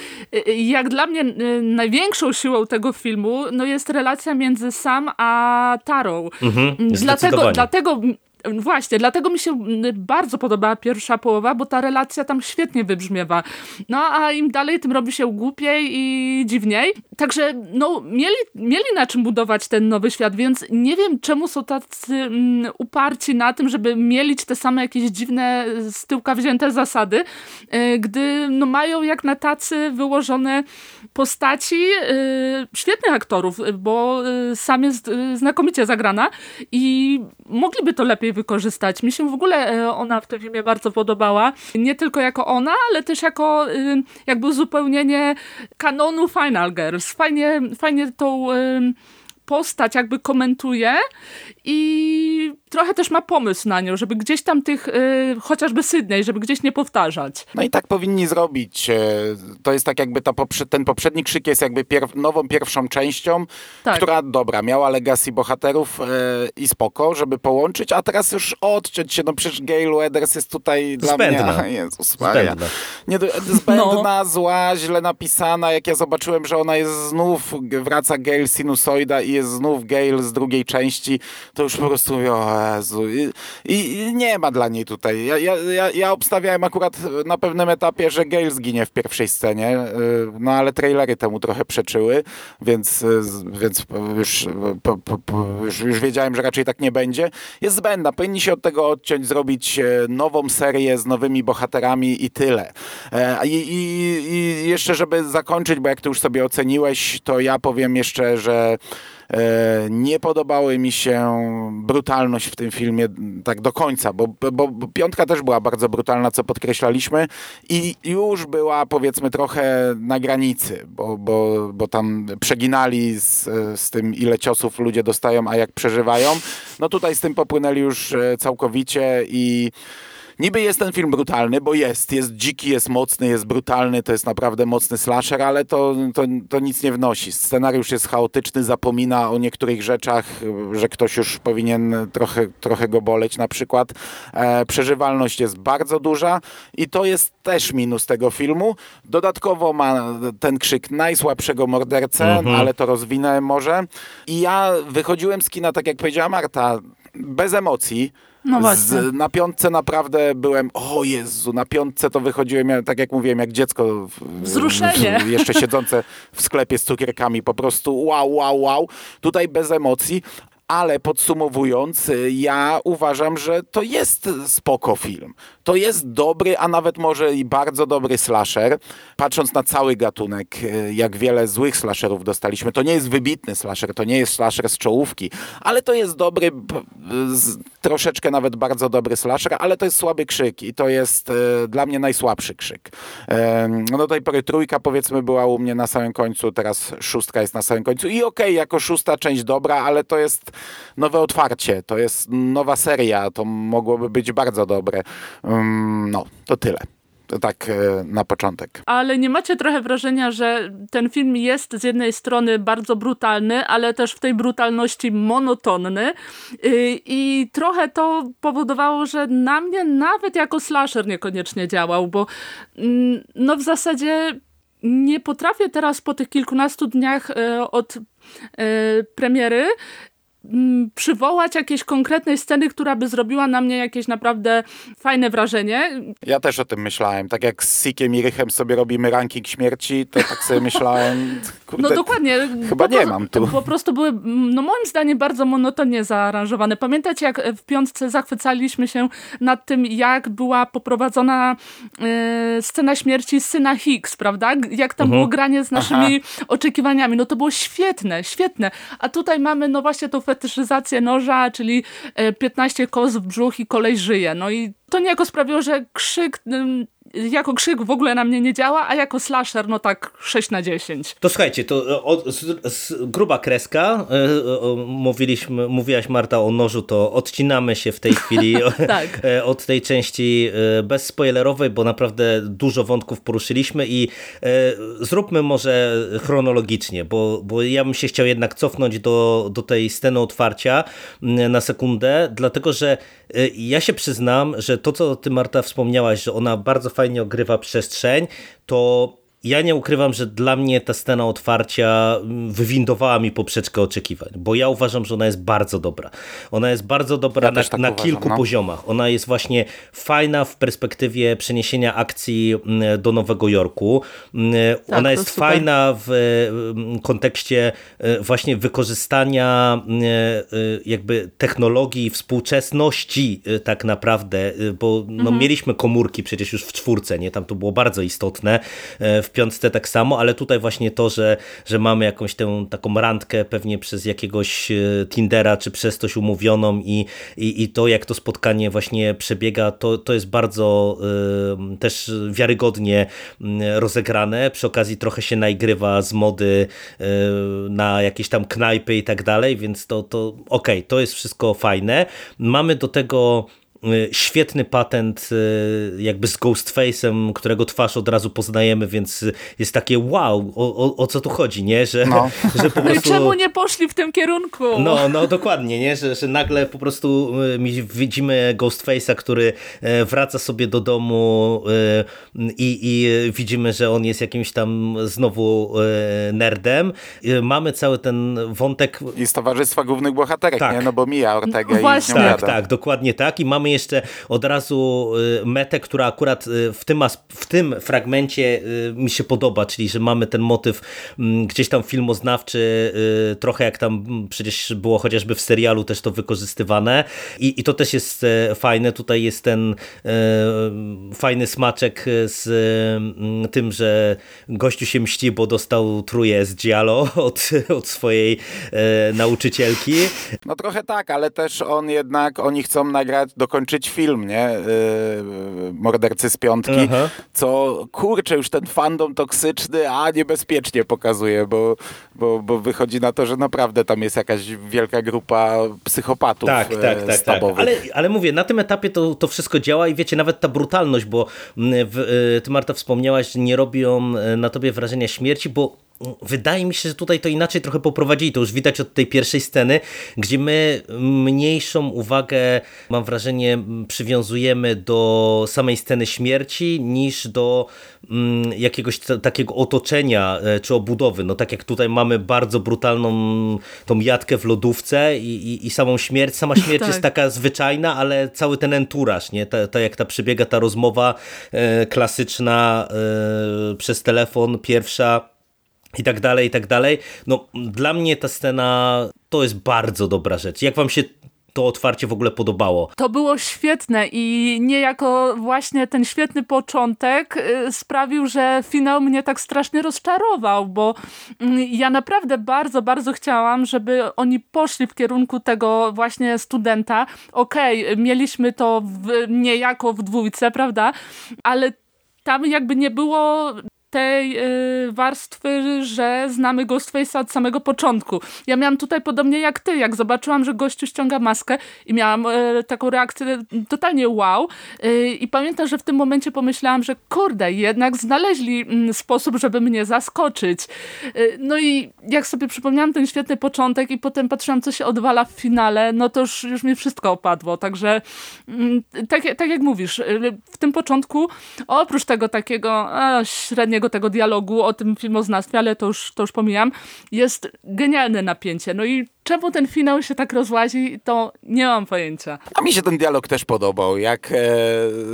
Jak dla mnie największą siłą tego filmu no jest relacja między Sam a Tarą. Mhm, dlatego, dlatego Właśnie, dlatego mi się bardzo podobała pierwsza połowa, bo ta relacja tam świetnie wybrzmiewa. No a im dalej, tym robi się głupiej i dziwniej. Także no, mieli, mieli na czym budować ten nowy świat, więc nie wiem, czemu są tacy mm, uparci na tym, żeby mielić te same jakieś dziwne, z tyłka wzięte zasady, yy, gdy no, mają jak na tacy wyłożone postaci yy, świetnych aktorów, bo yy, sam jest y, znakomicie zagrana i mogliby to lepiej wykorzystać. Mi się w ogóle ona w tym filmie bardzo podobała. Nie tylko jako ona, ale też jako y, jakby uzupełnienie kanonu Final Girls. Fajnie, fajnie tą y, postać jakby komentuje i trochę też ma pomysł na nią, żeby gdzieś tam tych, y, chociażby Sydney, żeby gdzieś nie powtarzać. No i tak powinni zrobić. E, to jest tak jakby ta poprze ten poprzedni krzyk jest jakby pier nową pierwszą częścią, tak. która dobra, miała legacy bohaterów e, i spoko, żeby połączyć, a teraz już odciąć się, no przecież Gail Weathers jest tutaj zbędna. dla mnie... Jezus Maria. Zbędna. Nie, zbędna, no. zła, źle napisana. Jak ja zobaczyłem, że ona jest znów, wraca Gail Sinusoida i jest znów Gail z drugiej części, to już po prostu mówię, Jezu. I, i nie ma dla niej tutaj. Ja, ja, ja, obstawiałem akurat na pewnym etapie, że Gail zginie w pierwszej scenie, y, no ale trailery temu trochę przeczyły, więc, y, więc już, po, po, już, już wiedziałem, że raczej tak nie będzie. Jest zbędna. Powinni się od tego odciąć, zrobić e, nową serię z nowymi bohaterami i tyle. E, I, i, i jeszcze, żeby zakończyć, bo jak ty już sobie oceniłeś, to ja powiem jeszcze, że nie podobały mi się brutalność w tym filmie tak do końca, bo, bo, bo piątka też była bardzo brutalna, co podkreślaliśmy i już była powiedzmy trochę na granicy, bo, bo, bo tam przeginali z, z tym, ile ciosów ludzie dostają, a jak przeżywają. No tutaj z tym popłynęli już e, całkowicie i niby jest ten film brutalny, bo jest, jest dziki, jest mocny, jest brutalny, to jest naprawdę mocny slasher, ale to, to, to nic nie wnosi. Scenariusz jest chaotyczny, zapomina o niektórych rzeczach, że ktoś już powinien trochę, trochę go boleć na przykład. E, przeżywalność jest bardzo duża i to jest też minus tego filmu. Dodatkowo ma ten krzyk najsłabszego mordercę, Mhm. ale to rozwinę może. I ja wychodziłem z kina, tak jak powiedziała Marta, bez emocji. No właśnie. Z, na piątce naprawdę byłem, o Jezu, na piątce to wychodziłem, ja, tak jak mówiłem, jak dziecko. w- Wzruszenie. w- jeszcze siedzące w sklepie z cukierkami, po prostu wow, wow, wow. Tutaj bez emocji. Ale podsumowując, y, ja uważam, że to jest spoko film. To jest dobry, a nawet może i bardzo dobry slasher. Patrząc na cały gatunek, y, jak wiele złych slasherów dostaliśmy, to nie jest wybitny slasher, to nie jest slasher z czołówki, ale to jest dobry, troszeczkę nawet bardzo dobry slasher, ale to jest słaby krzyk i to jest e, dla mnie najsłabszy krzyk. No do tej pory trójka powiedzmy była u mnie na samym końcu, teraz szóstka jest na samym końcu i okej, jako szósta część dobra, ale to jest nowe otwarcie, to jest nowa seria, to mogłoby być bardzo dobre. Ym, no, to tyle. Tak e, na początek. Ale nie macie trochę wrażenia, że ten film jest z jednej strony bardzo brutalny, ale też w tej brutalności monotonny Yy, i trochę to powodowało, że na mnie nawet jako slasher niekoniecznie działał, bo mm, no w zasadzie nie potrafię teraz po tych kilkunastu dniach e, od e, premiery mm, przywołać jakiejś konkretnej sceny, która by zrobiła na mnie jakieś naprawdę fajne wrażenie. Ja też o tym myślałem. Tak jak z Sikiem i Rychem sobie robimy ranking śmierci, to tak sobie myślałem, kurde, No dokładnie. chyba Po nie mam tu. Po prostu były, no moim zdaniem, bardzo monotonnie zaaranżowane. Pamiętacie, jak w piątce zachwycaliśmy się nad tym, jak była poprowadzona e, scena śmierci syna Hicks, prawda? Jak tam było granie z naszymi oczekiwaniami. No to było świetne, świetne. A tutaj mamy, no właśnie tą fetyszyzację noża, czyli e, 15 kos w brzuch i kolej żyje. No i to niejako sprawiło, że krzyk... jako krzyk w ogóle na mnie nie działa, a jako slasher no tak 6 na 10. To słuchajcie, to e, od, z, z, gruba kreska. E, e, Mówiliśmy, mówiłaś Marta o nożu, to odcinamy się w tej chwili Tak. od tej części bezspoilerowej, bo naprawdę dużo wątków poruszyliśmy i zróbmy może chronologicznie, bo, bo ja bym się chciał jednak cofnąć do, do tej sceny otwarcia na sekundę, dlatego że ja się przyznam, że to, co ty Marta wspomniałaś, że ona bardzo fajnie ogrywa przestrzeń, to ja nie ukrywam, że dla mnie ta scena otwarcia mm, wywindowała mi poprzeczkę oczekiwań, bo ja uważam, że ona jest bardzo dobra. Ona jest bardzo dobra Ja na, tak na uważam, kilku no. poziomach. Ona jest właśnie fajna w perspektywie przeniesienia akcji mm, do Nowego Jorku. Mm, Tak, Ona jest super. fajna w kontekście e, właśnie wykorzystania mm, e, jakby technologii współczesności e, tak naprawdę, e, bo no, Mhm. mieliśmy komórki przecież już w czwórce, nie? Tam to było bardzo istotne, e, piątce tak samo, ale tutaj właśnie to, że, że mamy jakąś tę taką randkę pewnie przez jakiegoś e, Tindera, czy przez coś umówioną i, i, i to jak to spotkanie właśnie przebiega, to, to jest bardzo e, też wiarygodnie m, rozegrane. Przy okazji trochę się naigrywa z mody e, na jakieś tam knajpy i tak dalej, więc to, to okej, to jest wszystko fajne. Mamy do tego y, świetny patent y, jakby z Ghostface'em, którego twarz od razu poznajemy, więc jest takie wow, o, o, o co tu chodzi, nie? Że, No. że po No prostu... czemu nie poszli w tym kierunku? No, no dokładnie, nie? Że, że nagle po prostu y, widzimy Ghostface'a, który wraca sobie do domu y, i, i widzimy, że on jest jakimś tam znowu nerdem. Y, Mamy cały ten wątek I z Towarzystwa Głównych Bohaterek, Tak. nie? No bo mija Ortega Właśnie. i Tak, tak, dokładnie tak. I mamy jeszcze od razu y, metę, która akurat y, w tym, w tym fragmencie y, mi się podoba, czyli że mamy ten motyw mm, gdzieś tam filmoznawczy, trochę jak tam mm, przecież było chociażby w serialu też to wykorzystywane. I, i to też jest fajne. Tutaj jest ten fajny smaczek z mm, tym, że gościu się mści, bo dostał truje z Giallo od, od swojej nauczycielki. No trochę tak, ale też on jednak, oni chcą nagrać, dokończyć kończyć film, nie? Yy, mordercy z piątki, Aha. co kurczę, już ten fandom toksyczny, a niebezpiecznie pokazuje, bo, bo, bo wychodzi na to, że naprawdę tam jest jakaś wielka grupa psychopatów Tak, e, tak, tak, tak. Ale, ale mówię, na tym etapie to, to wszystko działa i wiecie, nawet ta brutalność, bo mm, w, y, ty Marta wspomniałaś, nie robią y, na tobie wrażenia śmierci, bo wydaje mi się, że tutaj to inaczej trochę poprowadzili. To już widać od tej pierwszej sceny, gdzie my mniejszą uwagę, mam wrażenie, przywiązujemy do samej sceny śmierci niż do mm, jakiegoś takiego otoczenia e, czy obudowy. No tak jak tutaj mamy bardzo brutalną tą jatkę w lodówce i, i, i samą śmierć. Sama śmierć Tak. jest taka zwyczajna, ale cały ten enturaż, nie? Ta, ta jak ta przebiega ta rozmowa e, klasyczna e, przez telefon, pierwsza i tak dalej, i tak dalej. No dla mnie ta scena to jest bardzo dobra rzecz. Jak wam się to otwarcie w ogóle podobało? To było świetne i niejako właśnie ten świetny początek y, sprawił, że finał mnie tak strasznie rozczarował, bo mm, ja naprawdę bardzo, bardzo chciałam, żeby oni poszli w kierunku tego właśnie studenta. Okej, mieliśmy to w, niejako w dwójce, prawda? Ale tam jakby nie było tej y, warstwy, że znamy Ghostface'a od samego początku. Ja miałam tutaj podobnie jak ty, jak zobaczyłam, że gościu ściąga maskę i miałam y, taką reakcję totalnie wow. Y, I pamiętam, że w tym momencie pomyślałam, że kurde, jednak znaleźli mm, sposób, żeby mnie zaskoczyć. No i jak sobie przypomniałam ten świetny początek i potem patrzyłam, co się odwala w finale, no to już, już mi wszystko opadło. Także mm, tak, tak jak mówisz, w tym początku oprócz tego takiego a, średniego tego dialogu o tym filmoznawstwie, ale to już, to już pomijam, jest genialne napięcie. No i czemu ten finał się tak rozłazi, to nie mam pojęcia. A mi się ten dialog też podobał, jak e,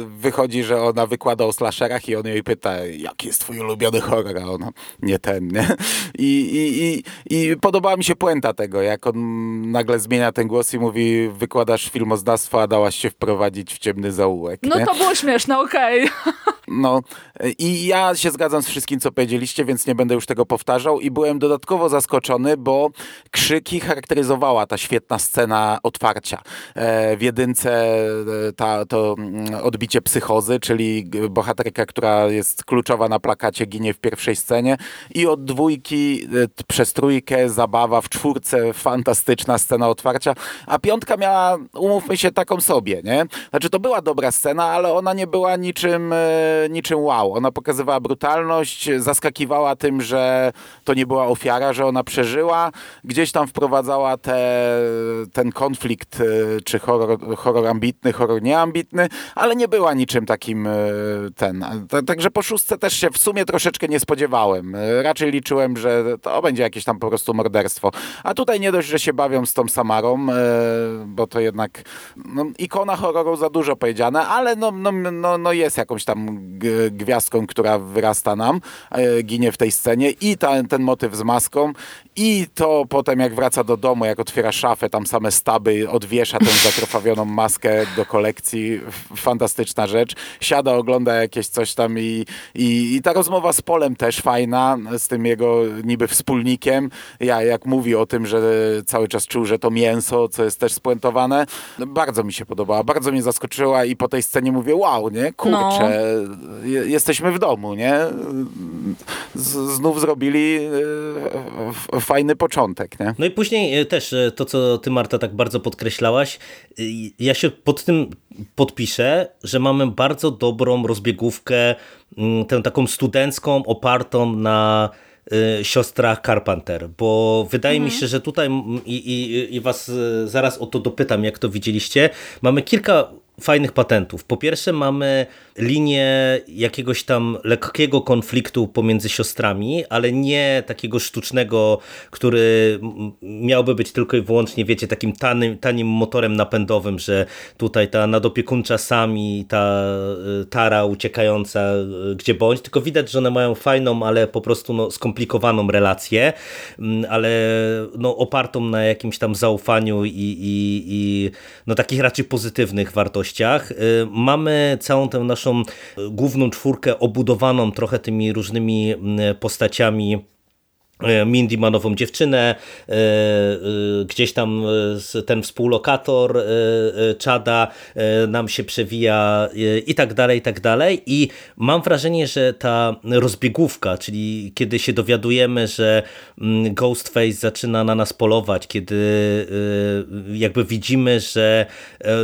wychodzi, że ona wykłada o slasherach i on jej pyta, jaki jest twój ulubiony horror, a ona, nie ten, nie? I, i, i, I podobała mi się puenta tego, jak on nagle zmienia ten głos i mówi, wykładasz filmoznawstwo, a dałaś się wprowadzić w ciemny zaułek, No nie? to było śmieszne, okej. No i ja się zgadzam z wszystkim, co powiedzieliście, więc nie będę już tego powtarzał i byłem dodatkowo zaskoczony, bo krzyki charakteryzowała ta świetna scena otwarcia. E, w jedynce e, ta, to mm, odbicie psychozy, czyli bohaterka, która jest kluczowa na plakacie, ginie w pierwszej scenie i od dwójki e, przez trójkę zabawa, w czwórce fantastyczna scena otwarcia, a piątka miała, umówmy się, taką sobie, nie? Znaczy to była dobra scena, ale ona nie była niczym, e, niczym wow. Ona pokazywała brutalność, zaskakiwała tym, że to nie była ofiara, że ona przeżyła. Gdzieś tam wprowadzała te, ten konflikt, e, czy horror, horror ambitny, horror nieambitny, ale nie była niczym takim e, ten. Ta- Także po szóstce też się w sumie troszeczkę nie spodziewałem. E, Raczej liczyłem, że to będzie jakieś tam po prostu morderstwo. A tutaj nie dość, że się bawią z tą Samarą, bo to jednak no, ikona horroru za dużo powiedziane, ale no, no, no, no jest jakąś tam gwiazdką, która wyrasta nam, e, ginie w tej scenie i ten motyw z maską i to potem jak wraca do domu, jak otwiera szafę, tam same staby, odwiesza tę zakrwawioną maskę do kolekcji, fantastyczna rzecz. Siada, ogląda jakieś coś tam i, i, i ta rozmowa z Polem też fajna, z tym jego niby wspólnikiem, ja, jak mówi o tym, że cały czas czuł, że to mięso, co jest też spuentowane. No, bardzo mi się podobała, bardzo mnie zaskoczyła i po tej scenie mówię, wow, nie, kurczę, je, jesteśmy w domu, nie? Z, znów zrobili e, fajny początek, nie? No i później e, też e, to, co ty Marta tak bardzo podkreślałaś, ja się pod tym podpiszę, że mamy bardzo dobrą rozbiegówkę, mm, tę taką studencką, opartą na siostrach Carpenter, bo wydaje mi się, że tutaj mm, i, i, i was zaraz o to dopytam, jak to widzieliście, mamy kilka fajnych patentów. Po pierwsze mamy linię jakiegoś tam lekkiego konfliktu pomiędzy siostrami, ale nie takiego sztucznego, który miałby być tylko i wyłącznie, wiecie, takim tanim, tanim motorem napędowym, że tutaj ta nadopiekuńcza Sami, ta y, Tara uciekająca y, gdzie bądź, tylko widać, że one mają fajną, ale po prostu no, skomplikowaną relację, mm, ale no, opartą na jakimś tam zaufaniu i, i, i no, takich raczej pozytywnych wartościach. Y, Mamy całą tę naszą y, główną czwórkę obudowaną trochę tymi różnymi mm, postaciami Mindy ma nową dziewczynę, gdzieś tam ten współlokator Czada nam się przewija i tak dalej, i tak dalej. I mam wrażenie, że ta rozbiegówka, czyli kiedy się dowiadujemy, że mm, Ghostface zaczyna na nas polować, kiedy jakby widzimy, że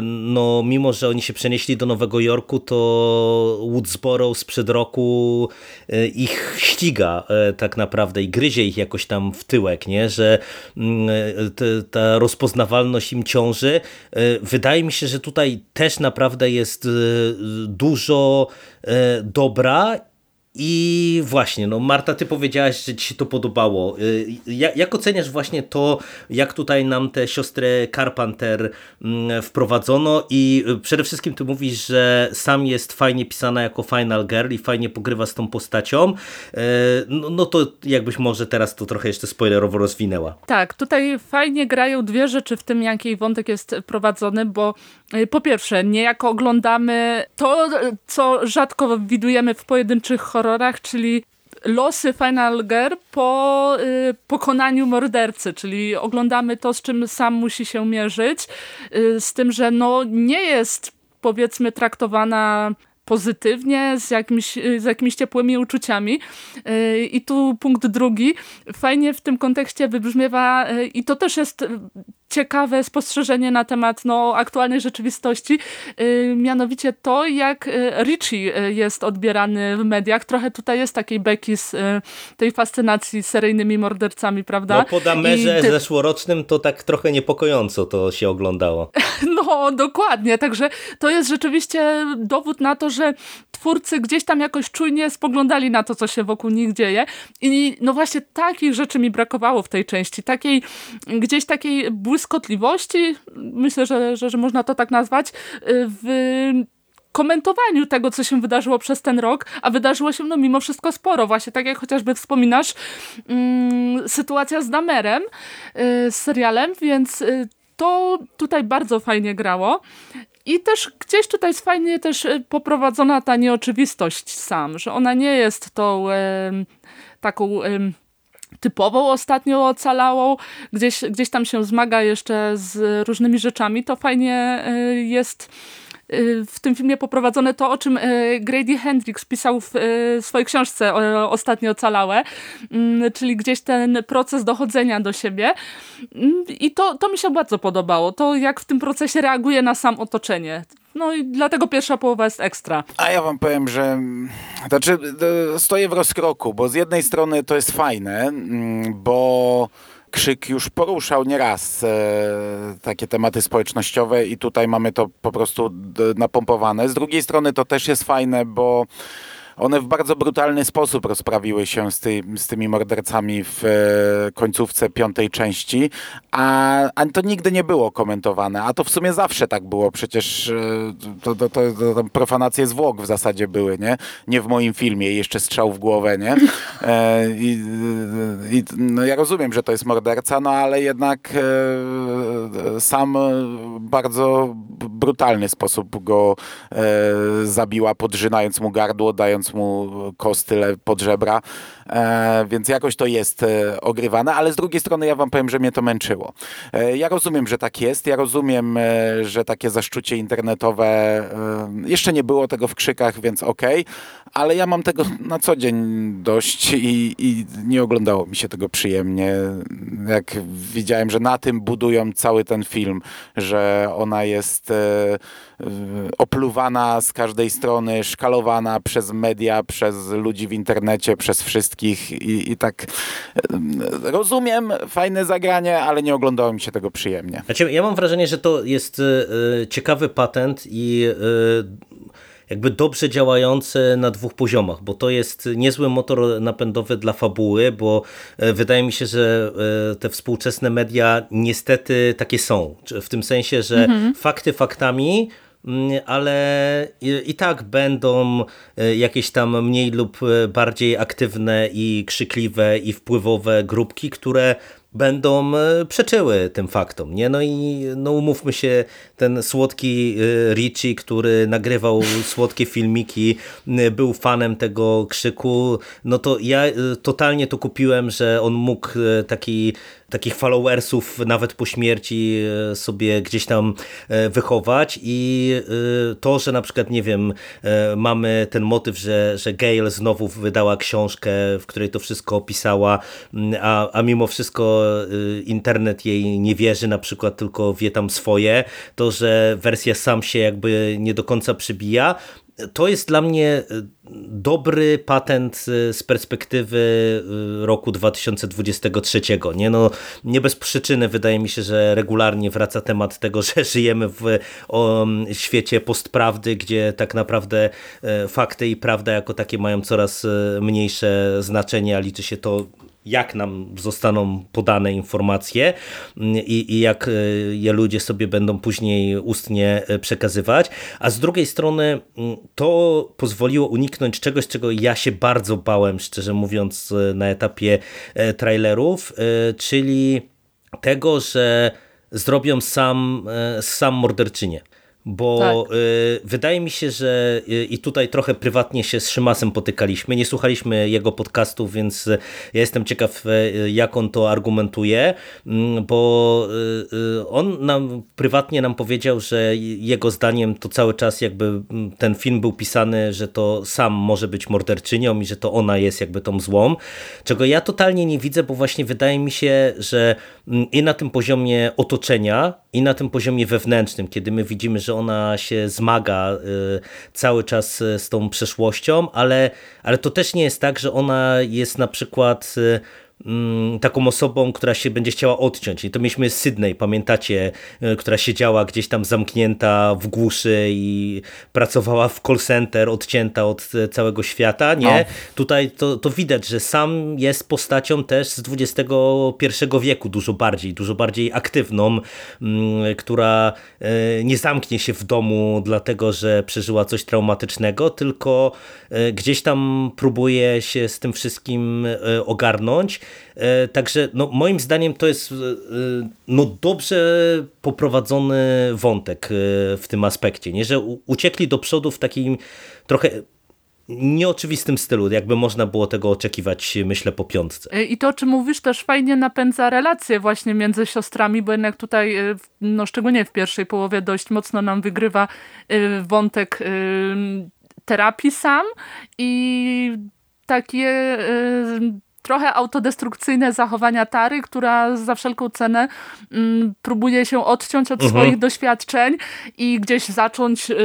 no mimo, że oni się przenieśli do Nowego Jorku, to Woodsboro sprzed roku ich ściga tak naprawdę i gryzie ich jakoś tam w tyłek, nie? że mm, ta rozpoznawalność im ciąży. E, wydaje mi się, że tutaj też naprawdę jest e, dużo e, dobra i właśnie, no Marta, ty powiedziałaś, że ci się to podobało. Y, jak, oceniasz właśnie to, jak tutaj nam te siostry Carpenter mm, wprowadzono i y, przede wszystkim ty mówisz, że sam jest fajnie pisana jako Final Girl i fajnie pogrywa z tą postacią. Y, no, no to jakbyś może teraz to trochę jeszcze spoilerowo rozwinęła. Tak, tutaj fajnie grają dwie rzeczy w tym, jaki wątek jest prowadzony, bo po pierwsze, niejako oglądamy to, co rzadko widujemy w pojedynczych horrorach, czyli losy Final Girl po y, pokonaniu mordercy, czyli oglądamy to, z czym sam musi się mierzyć, y, z tym, że no nie jest powiedzmy traktowana pozytywnie, z jakimiś, z jakimiś ciepłymi uczuciami. Y, I tu punkt drugi. Fajnie w tym kontekście wybrzmiewa, y, i to też jest ciekawe spostrzeżenie na temat no, aktualnej rzeczywistości, yy, mianowicie to, jak y, Richie y, jest odbierany w mediach. Trochę tutaj jest takiej beki z y, tej fascynacji seryjnymi mordercami, prawda? No po damerze ty... zeszłorocznym to tak trochę niepokojąco to się oglądało. No, dokładnie. Także to jest rzeczywiście dowód na to, że twórcy gdzieś tam jakoś czujnie spoglądali na to, co się wokół nich dzieje. I no właśnie takich rzeczy mi brakowało w tej części. Takiej, gdzieś takiej błyskotliwości, myślę, że, że, że można to tak nazwać, w komentowaniu tego, co się wydarzyło przez ten rok, a wydarzyło się no mimo wszystko sporo. Właśnie tak jak chociażby wspominasz mm, sytuacja z Damerem, y, z serialem, więc y, to tutaj bardzo fajnie grało. I też gdzieś tutaj jest fajnie też y, poprowadzona ta nieoczywistość sam, że ona nie jest tą e, taką... E, typową ostatnio ocalałą, gdzieś, gdzieś tam się zmaga jeszcze z różnymi rzeczami, to fajnie jest Y, w tym filmie poprowadzone to, o czym y, Grady Hendrix pisał w y, swojej książce Ostatnio Ocalałe, mm, czyli gdzieś ten proces dochodzenia do siebie. Mm, I to, to mi się bardzo podobało. To, jak w tym procesie reaguje na sam otoczenie. No i dlatego pierwsza połowa jest ekstra. A ja wam powiem, że znaczy stoję w rozkroku, bo z jednej strony to jest fajne, mm, bo Krzyk już poruszał nieraz e, takie tematy społecznościowe i tutaj mamy to po prostu napompowane. Z drugiej strony to też jest fajne, bo one w bardzo brutalny sposób rozprawiły się z, ty, z tymi mordercami w e, końcówce piątej części, a, a, to nigdy nie było komentowane, a to w sumie zawsze tak było, przecież e, to, to, to, to profanacje zwłok w zasadzie były, nie? Nie w moim filmie, jeszcze strzał w głowę, nie? E, i, i, no ja rozumiem, że to jest morderca, no ale jednak e, sam bardzo brutalny sposób go e, zabiła, podrzynając mu gardło, dając mu kostyle pod żebra, więc jakoś to jest e, ogrywane, ale z drugiej strony ja wam powiem, że mnie to męczyło. E, ja rozumiem, że tak jest, ja rozumiem, e, że takie zaszczucie internetowe, e, jeszcze nie było tego w krzykach, więc okej, okay, ale ja mam tego na co dzień dość i, i nie oglądało mi się tego przyjemnie. Jak widziałem, że na tym budują cały ten film, że ona jest e, opluwana z każdej strony, szkalowana przez media, przez ludzi w internecie, przez wszystkich i, i tak rozumiem, fajne zagranie, ale nie oglądało mi się tego przyjemnie. Znaczy, ja mam wrażenie, że to jest y, ciekawy patent i y, jakby dobrze działający na dwóch poziomach, bo to jest niezły motor napędowy dla fabuły, bo wydaje mi się, że te współczesne media niestety takie są. W tym sensie, że mhm. fakty faktami, ale i tak będą e, jakieś tam mniej lub e, bardziej aktywne i krzykliwe i wpływowe grupki, które będą przeczyły tym faktom. Nie? No i no umówmy się, ten słodki Richie, który nagrywał słodkie filmiki, był fanem tego krzyku, no to ja totalnie to kupiłem, że on mógł taki takich followersów nawet po śmierci e, sobie gdzieś tam e, wychować. I e, to, że na przykład, nie wiem, mamy ten motyw, że, że Gail znowu wydała książkę, w której to wszystko opisała, a, a mimo wszystko internet jej nie wierzy na przykład, tylko wie tam swoje, to, że wersja sam się jakby nie do końca przybija, to jest dla mnie e, dobry patent e, z perspektywy e, roku 2023. Nie, no, nie bez przyczyny wydaje mi się, że regularnie wraca temat tego, że żyjemy w o, świecie postprawdy, gdzie tak naprawdę fakty i prawda jako takie mają coraz mniejsze znaczenie, a liczy się to jak nam zostaną podane informacje i, i, jak e, je ludzie sobie będą później ustnie e, przekazywać. A z drugiej strony to pozwoliło uniknąć czegoś, czego ja się bardzo bałem, szczerze mówiąc, e, na etapie trailerów, czyli tego, że zrobią sam, sam morderczynię bo tak. y, wydaje mi się, że y, i tutaj trochę prywatnie się z Szymasem potykaliśmy, nie słuchaliśmy jego podcastów, więc ja jestem ciekaw, y, jak on to argumentuje, mm, bo on nam prywatnie nam powiedział, że jego zdaniem to cały czas jakby mm, ten film był pisany, że to sam może być morderczynią i że to ona jest jakby tą złą, czego ja totalnie nie widzę, bo właśnie wydaje mi się, że mm, i na tym poziomie otoczenia, i na tym poziomie wewnętrznym, kiedy my widzimy, że ona się zmaga y, cały czas y, z tą przeszłością, ale, ale to też nie jest tak, że ona jest na przykład y, taką osobą, która się będzie chciała odciąć. I to mieliśmy Sydney, pamiętacie, e, która siedziała gdzieś tam zamknięta w głuszy i pracowała w call center, odcięta od e, całego świata, nie? No. Tutaj to, to widać, że sam jest postacią też z XXI wieku, dużo bardziej, dużo bardziej aktywną, mm, która e, nie zamknie się w domu dlatego, że przeżyła coś traumatycznego, tylko gdzieś tam próbuje się z tym wszystkim ogarnąć także no, moim zdaniem to jest e, no, dobrze poprowadzony wątek e, w tym aspekcie, nie? że uciekli do przodu w takim trochę nieoczywistym stylu, jakby można było tego oczekiwać, myślę, po piątce. I to, o czym mówisz, też fajnie napędza relacje właśnie między siostrami, bo jednak tutaj, no szczególnie w pierwszej połowie dość mocno nam wygrywa wątek terapii sam i takie trochę autodestrukcyjne zachowania Tary, która za wszelką cenę mm, próbuje się odciąć od mhm. swoich doświadczeń i gdzieś zacząć y,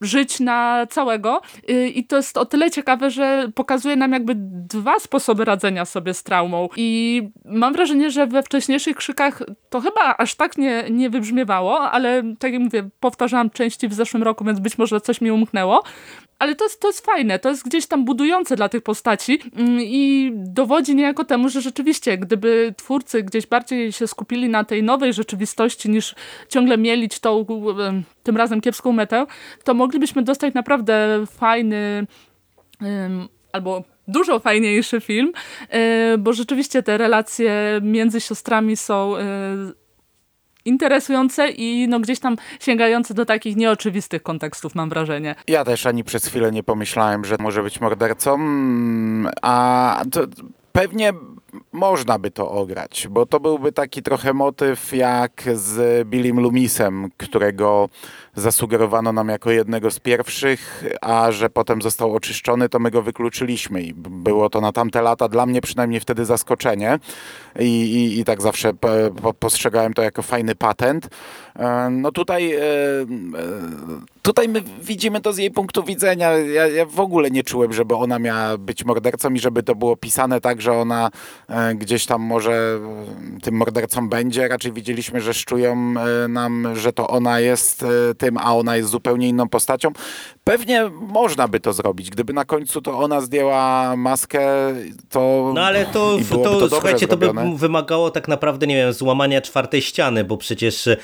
żyć na całego. Y, I to jest o tyle ciekawe, że pokazuje nam jakby dwa sposoby radzenia sobie z traumą. I mam wrażenie, że we wcześniejszych krzykach to chyba aż tak nie, nie wybrzmiewało, ale tak jak mówię, powtarzałam części w zeszłym roku, więc być może coś mi umknęło ale to jest, to jest fajne, to jest gdzieś tam budujące dla tych postaci mm, i dowodzi niejako temu, że rzeczywiście, gdyby twórcy gdzieś bardziej się skupili na tej nowej rzeczywistości niż ciągle mielić tą tym razem kiepską metę, to moglibyśmy dostać naprawdę fajny albo dużo fajniejszy film, e, bo rzeczywiście te relacje między siostrami są e, interesujące i no gdzieś tam sięgające do takich nieoczywistych kontekstów, mam wrażenie. Ja też ani przez chwilę nie pomyślałem, że może być mordercą, a to pewnie można by to ograć, bo to byłby taki trochę motyw jak z Billym Loomisem, którego zasugerowano nam jako jednego z pierwszych, a że potem został oczyszczony, to my go wykluczyliśmy i było to na tamte lata dla mnie przynajmniej wtedy zaskoczenie i, i, i tak zawsze postrzegałem to jako fajny patent. E, no tutaj, e, e, tutaj my widzimy to z jej punktu widzenia. Ja, ja w ogóle nie czułem, żeby ona miała być mordercą i żeby to było pisane tak, że ona gdzieś tam może tym mordercą będzie. Raczej widzieliśmy, że szczują nam, że to ona jest tym a ona jest zupełnie inną postacią. Pewnie można by to zrobić. Gdyby na końcu to ona zdjęła maskę, to. No ale to, to, to słuchajcie, to by zrobione. wymagało tak naprawdę, nie wiem, złamania czwartej ściany, bo przecież e,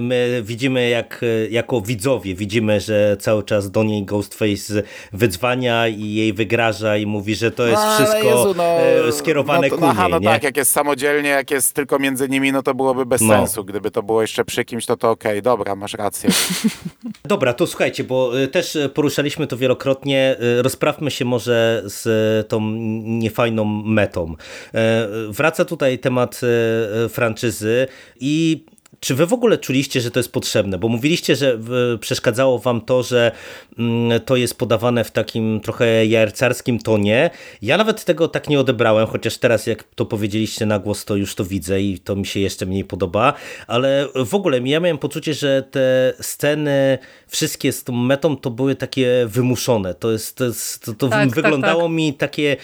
my widzimy, jak e, jako widzowie, widzimy, że cały czas do niej Ghostface wydzwania i jej wygraża i mówi, że to jest No, wszystko Jezu, no, e, skierowane no, to- Aha, no nie? tak, jak jest samodzielnie, jak jest tylko między nimi, no to byłoby bez No. sensu. Gdyby to było jeszcze przy kimś, to to okej, dobra, masz rację. Dobra, to słuchajcie, bo y, też y, poruszaliśmy to wielokrotnie. Y, Rozprawmy się może z tą niefajną metą. Wraca tutaj temat franczyzy i czy wy w ogóle czuliście, że to jest potrzebne? Bo mówiliście, że przeszkadzało wam to, że mm, to jest podawane w takim trochę jarcarskim tonie. Ja nawet tego tak nie odebrałem, chociaż teraz jak to powiedzieliście na głos, to już to widzę i to mi się jeszcze mniej podoba, ale w ogóle ja miałem poczucie, że te sceny wszystkie z tą metą to były takie wymuszone. To jest, to, jest, to, to Tak, tak, wyglądało tak. mi takie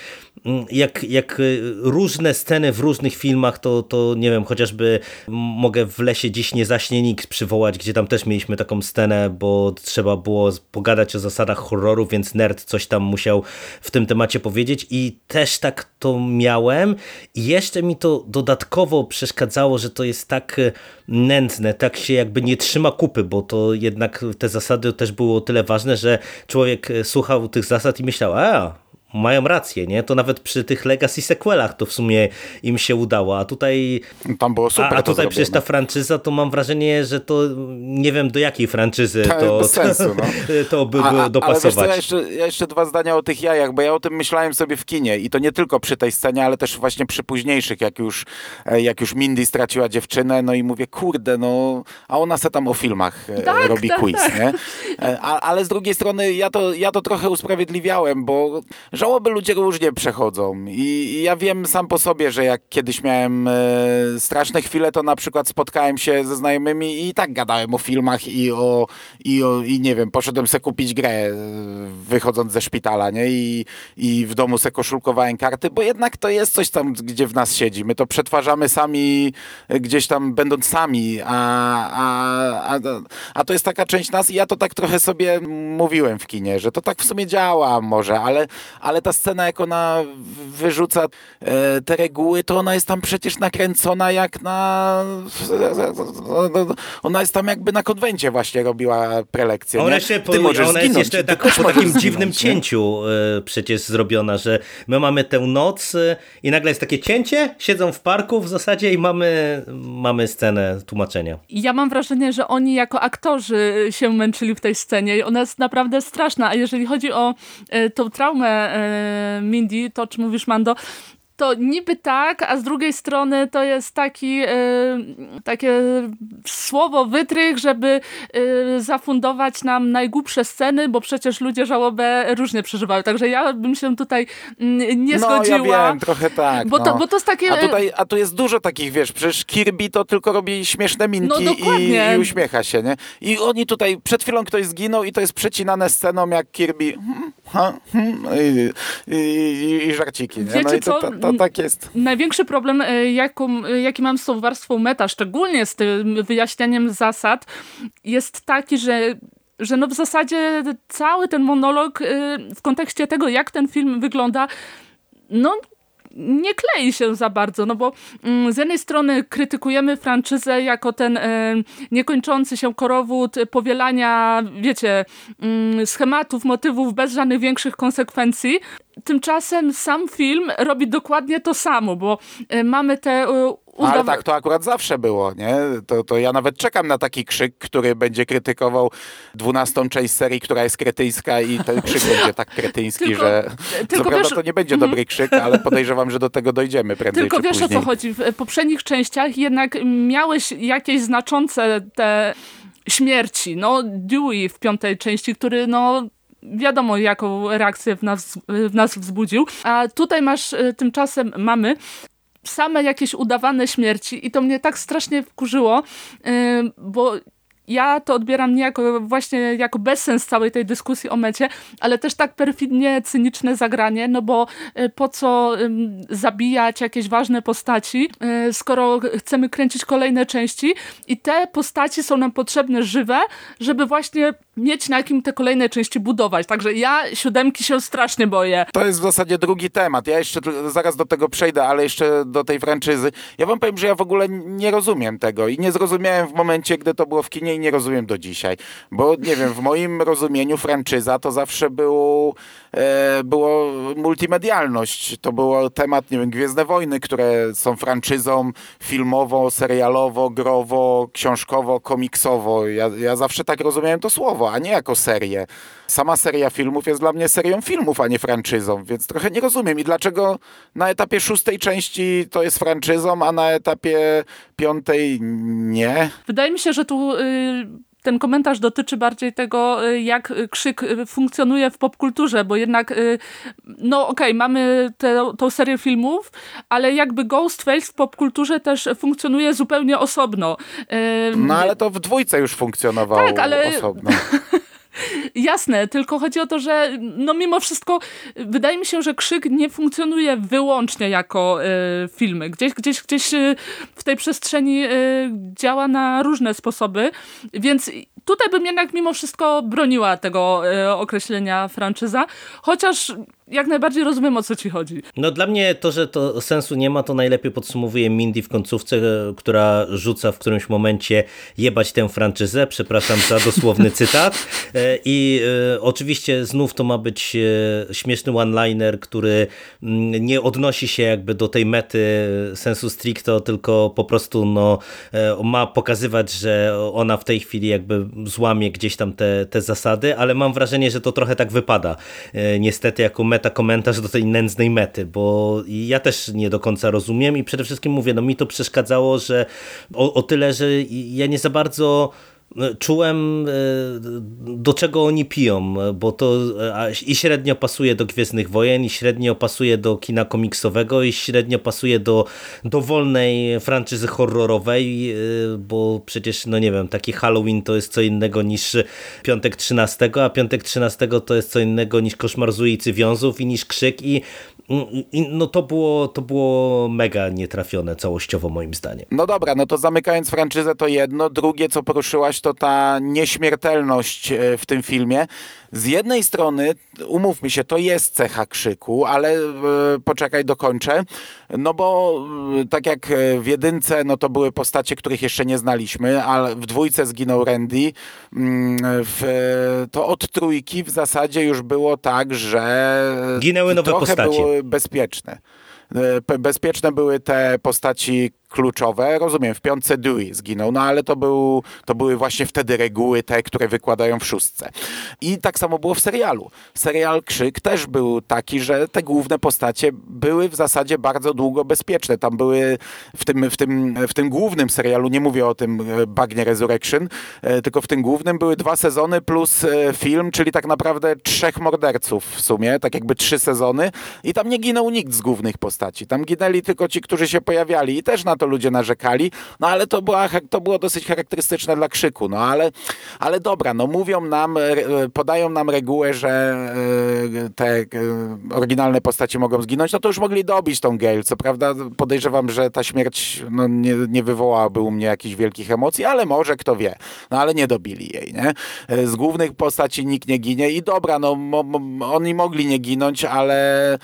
jak, jak y, różne sceny w różnych filmach, to, to nie wiem, chociażby mogę w lesie dziś nie zaśnie nikt przywołać, gdzie tam też mieliśmy taką scenę, bo trzeba było pogadać o zasadach horroru, więc nerd coś tam musiał w tym temacie powiedzieć i też tak to miałem. I jeszcze mi to dodatkowo przeszkadzało, że to jest tak y, nędzne, tak się jakby nie trzyma kupy, bo to jednak te zasady też były o tyle ważne, że człowiek y, słuchał tych zasad i myślał, a mają rację, nie? To nawet przy tych Legacy sequelach to w sumie im się udało, a tutaj Tam było super a, a tutaj przecież ta franczyza, to mam wrażenie, że to nie wiem do jakiej franczyzy To to, sensu, no. to by a- było Ale wiesz dopasować. co, ja, jeszcze, ja jeszcze dwa zdania o tych jajach, bo ja o tym myślałem sobie w kinie i to nie tylko przy tej scenie, ale też właśnie przy późniejszych, jak już, e, jak już Mindy straciła dziewczynę, no i mówię, kurde, no, a ona se tam o filmach e, Tak, robi tak, quiz, tak. nie? E, A, ale z drugiej strony ja to, ja to trochę usprawiedliwiałem, bo żałoby ludzie różnie przechodzą i, i ja wiem sam po sobie, że jak kiedyś miałem e, straszne chwile, to na przykład spotkałem się ze znajomymi i tak gadałem o filmach i o, i o i nie wiem, poszedłem se kupić grę e, wychodząc ze szpitala, nie? I, i w domu se koszulkowałem karty, bo jednak to jest coś tam, gdzie w nas siedzi. My to przetwarzamy sami, e, gdzieś tam będąc sami, a, a, a, a to jest taka część nas i ja to tak trochę sobie mówiłem w kinie, że to tak w sumie działa może, ale, ale ta scena, jak ona wyrzuca e, te reguły, to ona jest tam przecież nakręcona jak na... Ona jest tam jakby na konwencie właśnie robiła prelekcję. Ona, jeszcze, Ty po, możesz ona jest zginąć, jeszcze ty tak, po takim zginąć, dziwnym nie? cięciu e, przecież zrobiona, że my mamy tę noc e, i nagle jest takie cięcie, siedzą w parku w zasadzie i mamy, mamy scenę tłumaczenia. Ja mam wrażenie, że oni jako aktorzy się męczyli w tej scenie i ona jest naprawdę straszna. A jeżeli chodzi o e, tą traumę e, Mindy, to o czym mówisz Mando, to niby tak, a z drugiej strony to jest taki e, takie słowo wytrych, żeby e, zafundować nam najgłupsze sceny, bo przecież ludzie żałobę różnie przeżywają. Także ja bym się tutaj mm, nie no, zgodziła. ja wiem, trochę tak. Bo, no. to, bo to jest takie... A tutaj, a tu jest dużo takich, wiesz, przecież Kirby to tylko robi śmieszne minki No, i, i uśmiecha się, nie? I oni tutaj, przed chwilą ktoś zginął i to jest przecinane sceną jak Kirby hmm, ha, hmm, i, i, i, i żarciki, nie? No Wiecie i to, co? To, tak jest. Największy problem, e, jaką, e, jaki mam z tą warstwą meta, szczególnie z tym wyjaśnianiem zasad, jest taki, że że no w zasadzie cały ten monolog e, w kontekście tego, jak ten film wygląda, no nie klei się za bardzo, no bo mm, z jednej strony krytykujemy franczyzę jako ten e, niekończący się korowód powielania, wiecie, mm, schematów, motywów bez żadnych większych konsekwencji. Tymczasem sam film robi dokładnie to samo, bo e, mamy te e, Ale udaw- tak to akurat zawsze było, nie? To, to ja nawet czekam na taki krzyk, który będzie krytykował dwunastą część serii, która jest kretyńska i ten krzyk będzie tak kretyński, Tylko- że tylko co prawda wiesz- to nie będzie dobry krzyk, ale podejrzewam, że do tego dojdziemy prędzej Tylko wiesz później. o co chodzi. W poprzednich częściach jednak miałeś jakieś znaczące te śmierci. No, Dewey w piątej części, który no wiadomo jaką reakcję w nas, w nas wzbudził. A tutaj masz, y, tymczasem mamy same jakieś udawane śmierci i to mnie tak strasznie wkurzyło, y, bo ja to odbieram nie jako właśnie jako bezsens całej tej dyskusji o mecie, ale też tak perfidnie cyniczne zagranie, no bo e, po co zabijać jakieś ważne postaci, e, skoro chcemy kręcić kolejne części i te postaci są nam potrzebne żywe, żeby właśnie mieć na kim te kolejne części budować. Także ja siódemki się strasznie boję. To jest w zasadzie drugi temat. Ja jeszcze zaraz do tego przejdę, ale jeszcze do tej franczyzy. Ja wam powiem, że ja w ogóle nie rozumiem tego i nie zrozumiałem w momencie, gdy to było w kinie i nie rozumiem do dzisiaj. Bo nie wiem, w moim rozumieniu franczyza to zawsze był, było multimedialność. To był temat, nie wiem, Gwiezdne Wojny, które są franczyzą filmowo, serialowo, growo, książkowo, komiksowo. Ja, ja zawsze tak rozumiałem to słowo, a nie jako serię. Sama seria filmów jest dla mnie serią filmów, a nie franczyzą, więc trochę nie rozumiem. I dlaczego na etapie szóstej części to jest franczyzą, a na etapie piątej nie? Wydaje mi się, że tu... Y, ten komentarz dotyczy bardziej tego, y, jak krzyk y, funkcjonuje w popkulturze, bo jednak, no okej, okay, mamy tę serię filmów, ale jakby Ghostface w popkulturze też funkcjonuje zupełnie osobno. No ale to w dwójce już funkcjonowało tak, ale... osobno. Jasne, tylko chodzi o to, że no mimo wszystko wydaje mi się, że Krzyk nie funkcjonuje wyłącznie jako y, filmy. Gdzieś, gdzieś, gdzieś y, w tej przestrzeni y, działa na różne sposoby, więc tutaj bym jednak mimo wszystko broniła tego określenia franczyza, chociaż jak najbardziej rozumiem, o co ci chodzi. No dla mnie to, że to sensu nie ma, to najlepiej podsumowuje Mindy w końcówce, która rzuca w którymś momencie jebać tę franczyzę, przepraszam za dosłowny cytat. E, I e, oczywiście znów to ma być e, śmieszny one-liner, który mm, nie odnosi się jakby do tej mety sensu stricto, tylko po prostu no, ma pokazywać, że ona w tej chwili jakby złamie gdzieś tam te, te zasady, ale mam wrażenie, że to trochę tak wypada. Niestety jako meta komentarz do tej nędznej mety, bo ja też nie do końca rozumiem i przede wszystkim mówię, no mi to przeszkadzało, że o, o tyle, że ja nie za bardzo czułem e, do czego oni piją, bo to e, i średnio pasuje do Gwiezdnych Wojen, i średnio pasuje do kina komiksowego, i średnio pasuje do dowolnej franczyzy horrorowej, e, bo przecież, no nie wiem, taki Halloween to jest co innego niż Piątek 13, a Piątek 13 to jest co innego niż Koszmar z ulicy Wiązów i niż Krzyk i i no to było, to było mega nietrafione całościowo moim zdaniem. No dobra, no to zamykając franczyzę to jedno. Drugie, co poruszyłaś, to ta nieśmiertelność e, w tym filmie. Z jednej strony, umówmy się, to jest cecha krzyku, ale e, poczekaj, dokończę. No bo e, tak jak w jedynce, no to były postacie, których jeszcze nie znaliśmy, a w dwójce zginął Randy. Mm, w, to od trójki w zasadzie już było tak, że Ginęły nowe postacie. były bezpieczne. Bezpieczne były te postaci kluczowe. Rozumiem, w piątce Dewey zginął, no ale to, był, to były właśnie wtedy reguły te, które wykładają w szóstce. I tak samo było w serialu. Serial Krzyk też był taki, że te główne postacie były w zasadzie bardzo długo bezpieczne. Tam były w tym, w tym, w tym głównym serialu, nie mówię o tym e, Bagnie Resurrection, e, tylko w tym głównym były dwa sezony plus e, film, czyli tak naprawdę trzech morderców w sumie, tak jakby trzy sezony i tam nie ginął nikt z głównych postaci. Tam ginęli tylko ci, którzy się pojawiali i też na to ludzie narzekali, no ale to, była, to było dosyć charakterystyczne dla krzyku, no ale, ale dobra, no mówią nam, e, podają nam regułę, że e, te e, oryginalne postacie mogą zginąć, no to już mogli dobić tą Gale, co prawda podejrzewam, że ta śmierć no, nie, nie wywołałaby u mnie jakichś wielkich emocji, ale może, kto wie, no ale nie dobili jej, nie? Z głównych postaci nikt nie ginie i dobra, no oni mogli nie ginąć, ale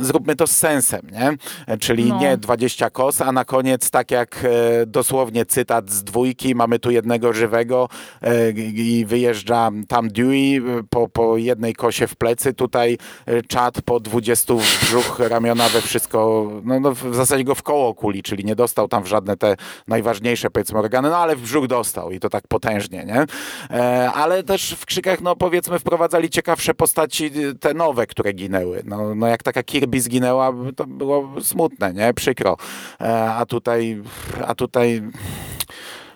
zróbmy to z sensem, nie? Czyli no. nie 20 kos, a na koniec, tak jak e, dosłownie cytat z dwójki, mamy tu jednego żywego e, i wyjeżdża tam Dewey e, po, po jednej kosie w plecy, tutaj czat po 20 w brzuch, ramiona, we wszystko, no, no w zasadzie go w koło kuli, czyli nie dostał tam w żadne te najważniejsze powiedzmy organy, no ale w brzuch dostał i to tak potężnie, nie? Ale też w krzykach, no powiedzmy wprowadzali ciekawsze postaci, te nowe, które ginęły. No, no jak taka Kirby zginęła, to było smutne, nie? Przykro a tutaj, a tutaj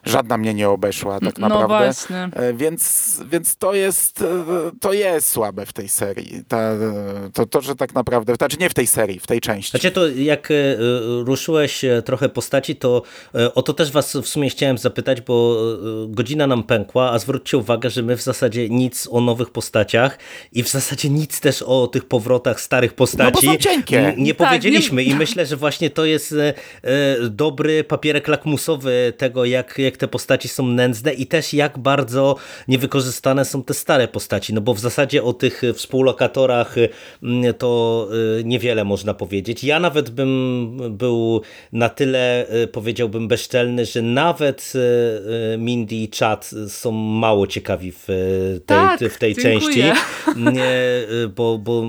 żadna mnie nie obeszła tak No naprawdę. właśnie. E, Więc, więc to jest e, to jest słabe w tej serii. Ta, to, to, że tak naprawdę, znaczy nie w tej serii, w tej części. Znaczy to jak e, ruszyłeś trochę postaci, to o to też was w sumie chciałem zapytać, bo godzina nam pękła, a zwróćcie uwagę, że my w zasadzie nic o nowych postaciach i w zasadzie nic też o tych powrotach starych postaci No są cienkie. n- nie Tak, powiedzieliśmy nie- i myślę, że właśnie to jest dobry papierek lakmusowy tego, jak, jak te postaci są nędzne i też jak bardzo niewykorzystane są te stare postaci, no bo w zasadzie o tych współlokatorach mm, to e, niewiele można powiedzieć. Ja nawet bym był na tyle, e, powiedziałbym, bezczelny, że nawet e, e, Mindy i Chad są mało ciekawi w e, tej, Tak, w tej dziękuję. części, nie, e, bo, bo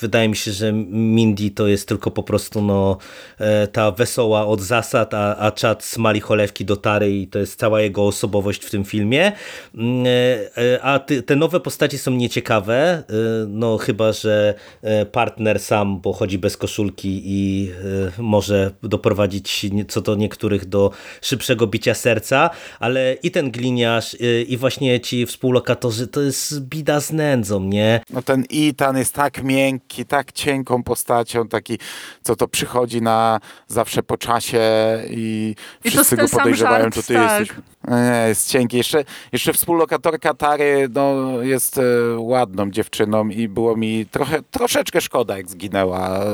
wydaje mi się, że Mindy to jest tylko po prostu no, e, ta wesoła od zasad, a, a Chad smali cholewki do tary i to jest cała jego osobowość w tym filmie. Mm, e, e, A te nowe postacie są nieciekawe, e, no chyba, że partner sam, bo chodzi bez koszulki i może doprowadzić co do niektórych do szybszego bicia serca, ale i ten gliniarz i właśnie ci współlokatorzy to jest bida z nędzą, nie? No ten Ethan jest tak miękki, tak cienką postacią, taki, co to przychodzi na zawsze po czasie i I wszyscy go podejrzewają, żart, to ty tak. jesteś. Nie, jest cienki. Jeszcze, jeszcze współlokatorka Tary no, jest e, ładną dziewczyną i było mi trochę, troszeczkę szkoda, jak zginęła e,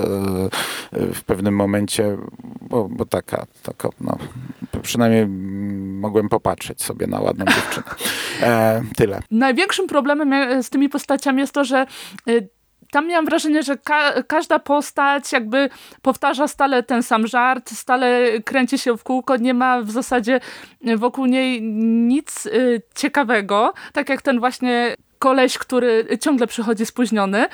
w pewnym momencie, bo, bo taka, taka, no, przynajmniej mogłem popatrzeć sobie na ładną dziewczynę. E, tyle. Największym problemem e, z tymi postaciami jest to, że y, tam miałam wrażenie, że ka każda postać jakby powtarza stale ten sam żart, stale kręci się w kółko, nie ma w zasadzie wokół niej nic y, ciekawego, tak jak ten właśnie koleś, który ciągle przychodzi spóźniony,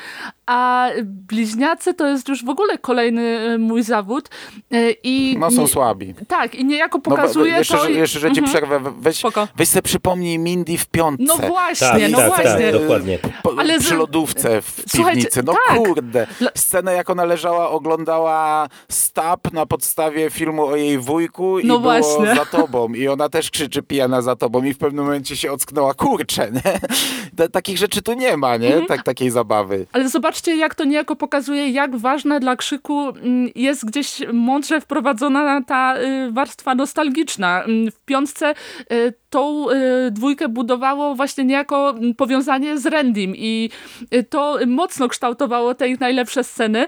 a bliźniacy to jest już w ogóle kolejny y, mój zawód y, i No są nie- słabi. tak, i niejako No, pokazuje we- jeszcze, to... że, jeszcze, że ci Mhm. przerwę, weź, Spoko. weź sobie przypomnij Mindy w piątce. No właśnie, Tak, no tak, właśnie. tak, dokładnie. Po, Ale przy z- lodówce w piwnicy. No tak. kurde. Scenę jak ona leżała, oglądała Stab na podstawie filmu o jej wujku i No było właśnie. za tobą. I ona też krzyczy pijana za tobą i w pewnym momencie się ocknęła, kurczę, nie? Ta- Takich rzeczy tu nie ma, nie? Mhm. Tak, takiej zabawy. Ale zobaczcie, jak to niejako pokazuje, jak ważna dla krzyku mm, jest gdzieś mądrze wprowadzona ta y, warstwa nostalgiczna. Mm, W piątce y, tą y, dwójkę budowało właśnie niejako mm, powiązanie z Randym i to mocno kształtowało te ich najlepsze sceny,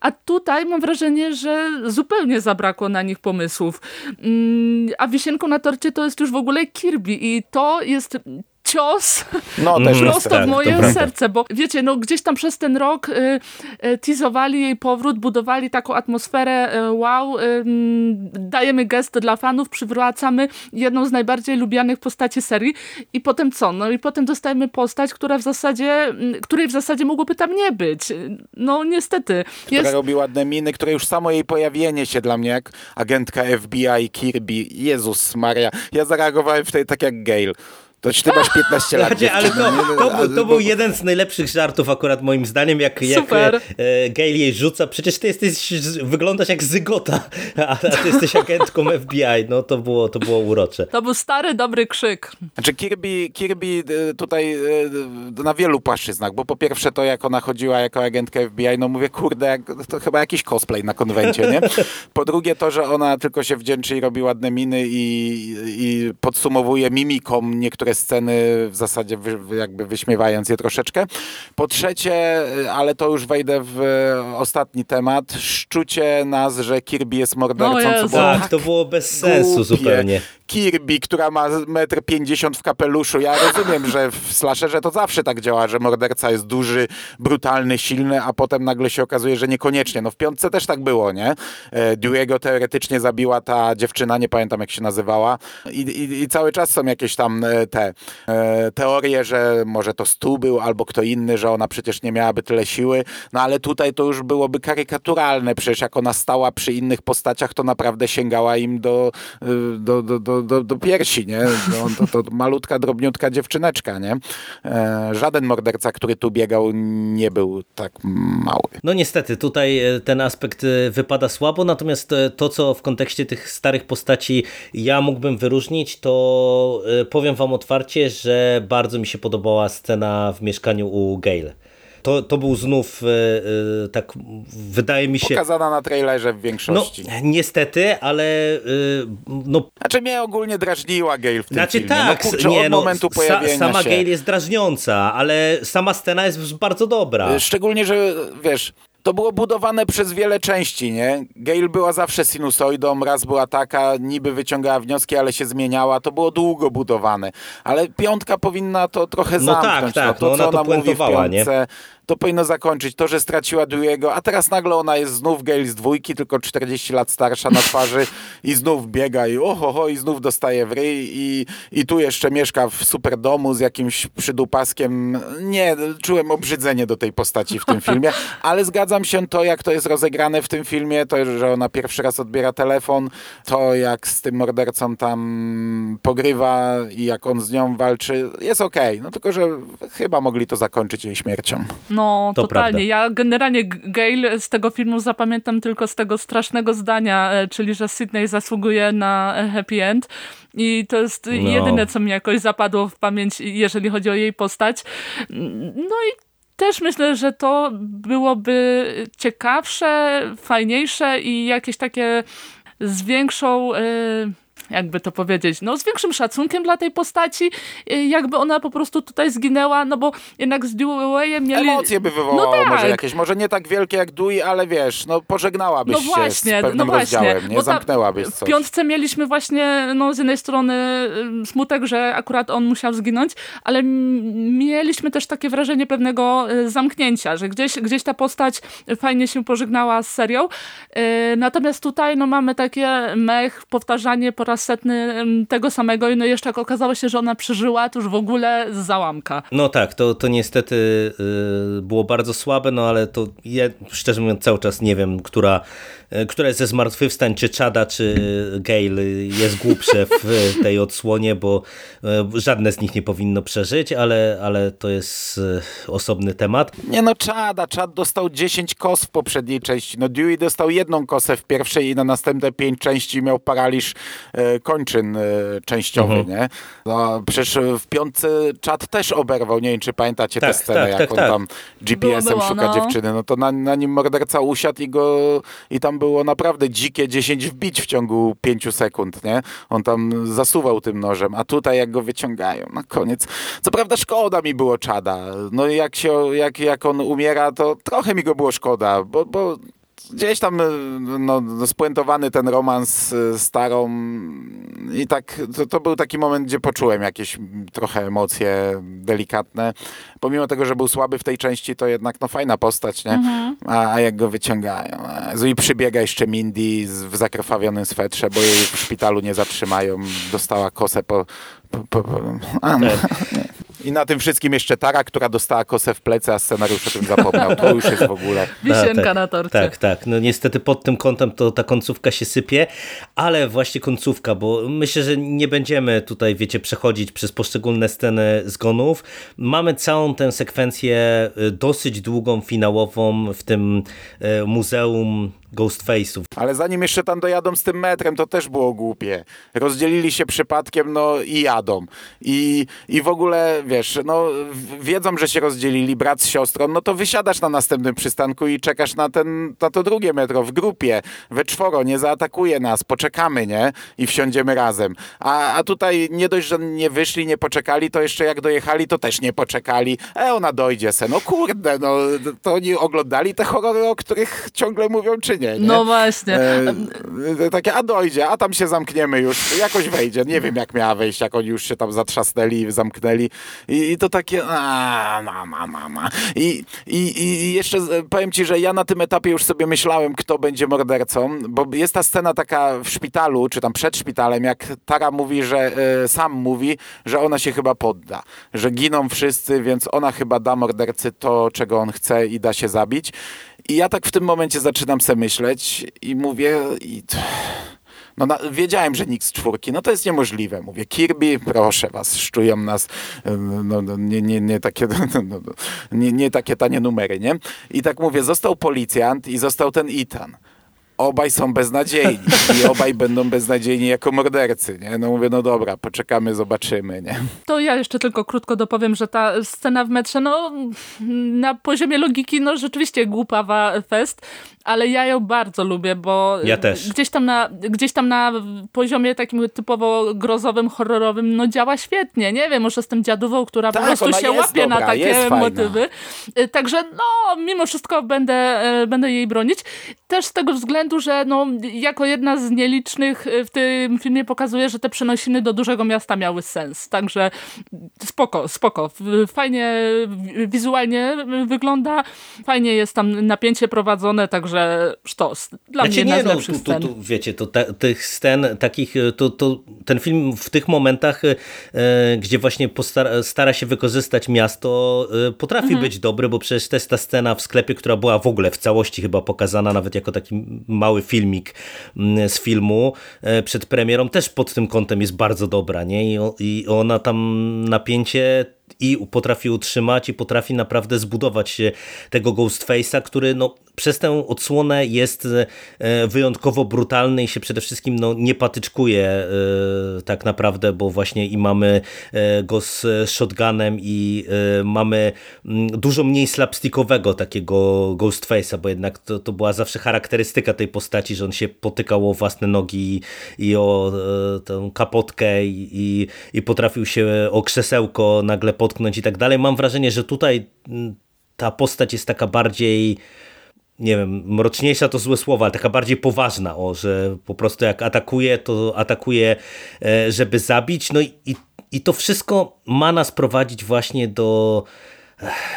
a tutaj mam wrażenie, że zupełnie zabrakło na nich pomysłów. A wisienką na torcie to jest już w ogóle Kirby i to jest cios No też Mhm. prosto tak, w moje serce, bo wiecie, no gdzieś tam przez ten rok y, y, teasowali jej powrót, budowali taką atmosferę, y, wow, y, mm, dajemy gest dla fanów, przywracamy jedną z najbardziej lubianych postaci serii i potem co? No i potem dostajemy postać, która w zasadzie, mm, której w zasadzie mogłoby tam nie być. No niestety. która Jest, robi ładne miny, które już samo jej pojawienie się dla mnie jak agentka FBI, Kirby, Jezus Maria. Ja zareagowałem wtedy tak jak Gail. To ty masz 15 lat. Słuchajcie, ale to, to, Ale- był, to był jeden z najlepszych żartów akurat moim zdaniem, jak, jak Super. e, e, Gail jej rzuca, przecież ty jesteś, wyglądasz jak zygota, a, a ty jesteś agentką FBI, no to było, to było urocze. to był stary, dobry krzyk. Znaczy Kirby, Kirby e, tutaj e, na wielu płaszczyznach, bo po pierwsze to jak ona chodziła jako agentka FBI, no mówię, kurde, jak, to chyba jakiś cosplay na konwencie, nie? Po drugie to, że ona tylko się wdzięczy i robi ładne miny i, i podsumowuje mimiką niektóre sceny, w zasadzie wy, jakby wyśmiewając je troszeczkę. Po trzecie, e, ale to już wejdę w e, ostatni temat, szczucie nas, że Kirby jest mordercą, O co było Tak, tak to było bez sensu głupie. zupełnie. Kirby, która ma 1,50 m w kapeluszu. Ja rozumiem, że w slasherze to zawsze tak działa, że morderca jest duży, brutalny, silny, a potem nagle się okazuje, że niekoniecznie. No w piątce też tak było, nie? E, Dewey'ego teoretycznie zabiła ta dziewczyna, nie pamiętam jak się nazywała. I, i, i cały czas są jakieś tam e, te e, teorie, że może to Stu był albo kto inny, że ona przecież nie miałaby tyle siły. No ale tutaj to już byłoby karykaturalne. Przecież jak ona stała przy innych postaciach, to naprawdę sięgała im do, do, do, do do, do, piersi, nie? No, to, to malutka, drobniutka dziewczyneczka, nie? E, żaden morderca, który tu biegał, nie był tak mały. No niestety, tutaj e, ten aspekt e, wypada słabo, natomiast e, to, co w kontekście tych starych postaci ja mógłbym wyróżnić, to powiem wam otwarcie, że bardzo mi się podobała scena w mieszkaniu u Gail. To, to był znów e, e, tak, wydaje mi się... Pokazana na trailerze w większości. No, niestety, ale e, no... Znaczy mnie ogólnie drażniła Gail w tym znaczy, filmie. tak, no, kurczę, nie, od no, momentu pojawienia Sama się. Gail jest drażniąca, ale sama scena jest bardzo dobra. Szczególnie, że wiesz, to było budowane przez wiele części, nie? Gail była zawsze sinusoidą, raz była taka, niby wyciągała wnioski, ale się zmieniała. To było długo budowane. Ale piątka powinna to trochę no tak, zamknąć. Tak, no, tak, to, no co ona, ona mówi w piątce, nie? To powinno zakończyć. To, że straciła Dewey'ego, a teraz nagle ona jest znów Gail z dwójki, tylko 40 lat starsza na twarzy i znów biega i oho, i znów dostaje w ryj i, i tu jeszcze mieszka w super domu z jakimś przydupaskiem. Nie, czułem obrzydzenie do tej postaci w tym filmie, ale zgadzam się to, jak to jest rozegrane w tym filmie, to, że ona pierwszy raz odbiera telefon, to jak z tym mordercą tam pogrywa i jak on z nią walczy, jest okej. Okay. No tylko, że chyba mogli to zakończyć jej śmiercią. No, to totalnie. Prawda. Ja generalnie Gail z tego filmu zapamiętam tylko z tego strasznego zdania, e, czyli że Sydney zasługuje na e, happy end. I to jest no. jedyne, co mi jakoś zapadło w pamięć, jeżeli chodzi o jej postać. No i też myślę, że to byłoby ciekawsze, fajniejsze i jakieś takie z większą... Yy jakby to powiedzieć, no z większym szacunkiem dla tej postaci, y, jakby ona po prostu tutaj zginęła, no bo jednak z Deweyem mieli... Emocje by wywołało no tak. może jakieś, może nie tak wielkie jak Dewey, ale wiesz, no pożegnałabyś no właśnie, się z pewnym no właśnie, nie? Zamknęłabyś coś. W piątce mieliśmy właśnie, no z jednej strony y, smutek, że akurat on musiał zginąć, ale mieliśmy też takie wrażenie pewnego y, zamknięcia, że gdzieś, gdzieś ta postać fajnie się pożegnała z serią, natomiast tutaj no mamy takie mech, powtarzanie po raz setny tego samego i no jeszcze jak okazało się, że ona przeżyła, to już w ogóle załamka. No tak, to, to niestety y, było bardzo słabe, no ale to ja szczerze mówiąc cały czas nie wiem, która, y, która ze zmartwychwstań, czy Czada, czy Gail jest głupsze w tej odsłonie, bo y, żadne z nich nie powinno przeżyć, ale, ale to jest osobny temat. Nie no, Czada, Czad dostał 10 kos w poprzedniej części, no Dewey dostał jedną kosę w pierwszej i na następne 5 części miał paraliż E, kończyn e, częściowy, mhm. nie? No, przecież w piątce czat też oberwał, nie wiem czy pamiętacie tak, tę scenę, tak, jak tak, on tak. tam GPS-em szuka no. dziewczyny, no to na, na, nim morderca usiadł i go i tam było naprawdę dzikie 10 wbić w ciągu 5 sekund, nie? On tam zasuwał tym nożem, a tutaj jak go wyciągają, na koniec. Co prawda szkoda mi było czada, no jak się, jak, jak on umiera, to trochę mi go było szkoda, bo, bo gdzieś tam e, no, spuentowany ten romans e, starą i tak to, to, był taki moment, gdzie poczułem jakieś trochę emocje delikatne. Pomimo tego, że był słaby w tej części, to jednak no fajna postać, nie? Mhm. A, a, jak go wyciągają. I przybiega jeszcze Mindy w zakrwawionym swetrze, bo jej w szpitalu nie zatrzymają. Dostała kosę po... po, po, po a, no, I na tym wszystkim jeszcze Tara, która dostała kosę w plecy, a scenariusz o tym zapomniał. To już jest w ogóle... Wisienka tak, na torcie. Tak, tak. No niestety pod tym kątem to ta końcówka się sypie, ale właśnie końcówka, bo myślę, że nie będziemy tutaj, wiecie, przechodzić przez poszczególne sceny zgonów. Mamy całą tę sekwencję y, dosyć długą, finałową w tym y, muzeum Ghostface'ów. Ale zanim jeszcze tam dojadą z tym metrem, to też było głupie. Rozdzielili się przypadkiem, no i jadą. I, i w ogóle, wiesz, no wiedzą, że się rozdzielili, brat z siostrą, no to wysiadasz na następnym przystanku i czekasz na, ten, na to drugie metro w grupie, we czworo, nie zaatakuje nas, poczekamy, nie? I wsiądziemy razem. A, a tutaj nie dość, że nie wyszli, nie poczekali, to jeszcze jak dojechali, to też nie poczekali. E, ona dojdzie se. No kurde, no to oni oglądali te horrory, o których ciągle mówią, czy nie? nie? No właśnie. E, takie, a dojdzie, a tam się zamkniemy już, jakoś wejdzie. Nie wiem, jak miała wejść, jak oni już się tam zatrzasnęli i zamknęli. I, i to takie, a, mama, mama. I, i, I jeszcze powiem ci, że ja na tym etapie już sobie myślałem, kto będzie mordercą, bo jest ta scena taka w szpitalu, czy tam przed szpitalem, jak Tara mówi, że e, sam mówi, że ona się chyba podda, że giną wszyscy, więc ona chyba da mordercy to, czego on chce i da się zabić. I ja tak w tym momencie zaczynam sobie myśleć i mówię... I No na, wiedziałem, że nikt z czwórki, no to jest niemożliwe. Mówię, Kirby, proszę was, szczują nas, no, no, nie, nie, nie, takie, no, no, nie, nie takie tanie numery, nie? I tak mówię, został policjant i został ten Ethan obaj są beznadziejni i obaj będą beznadziejni jako mordercy, nie? No mówię, no dobra, poczekamy, zobaczymy, nie? To ja jeszcze tylko krótko dopowiem, że ta scena w metrze, no na poziomie logiki, no rzeczywiście głupawa fest, ale ja ją bardzo lubię, bo ja też. Gdzieś, tam na, gdzieś tam na poziomie takim typowo grozowym, horrorowym, no działa świetnie, nie wiem, może z tym dziadową, która tak, po prostu się łapie dobra, na takie motywy. Także no, mimo wszystko będę, e, będę jej bronić. Też z tego względu, że no, jako jedna z nielicznych e, w tym filmie pokazuje, że te przenosiny do dużego miasta miały sens. Także spoko, spoko. Fajnie wizualnie wygląda, fajnie jest tam napięcie prowadzone, także sztos. Dla znaczy, mnie nie, no, tu, tu, tu, wiecie, to ta, tych scen takich, to, to ten film w tych momentach, e, gdzie właśnie postara, stara się wykorzystać miasto, e, potrafi mhm. być dobry, bo przecież to jest ta scena w sklepie, która była w ogóle w całości chyba pokazana, nawet jako taki mały filmik mm, z filmu e, przed premierą, też pod tym kątem jest bardzo dobra, nie? I, i ona tam napięcie i potrafi utrzymać i potrafi naprawdę zbudować tego Ghostface'a, który no, przez tę odsłonę jest e, wyjątkowo brutalny i się przede wszystkim no, nie patyczkuje e, tak naprawdę, bo właśnie i mamy e, go z shotgunem i mamy mm, dużo mniej slapstickowego takiego Ghostface'a, bo jednak to, to była zawsze charakterystyka tej postaci, że on się potykał o własne nogi i o tę kapotkę i, i, i potrafił się o krzesełko nagle potknąć i tak dalej. Mam wrażenie, że tutaj mm, ta postać jest taka bardziej nie wiem, mroczniejsza to złe słowa, ale taka bardziej poważna, o, że po prostu jak atakuje, to atakuje, e, żeby zabić. No i, i, i to wszystko ma nas prowadzić właśnie do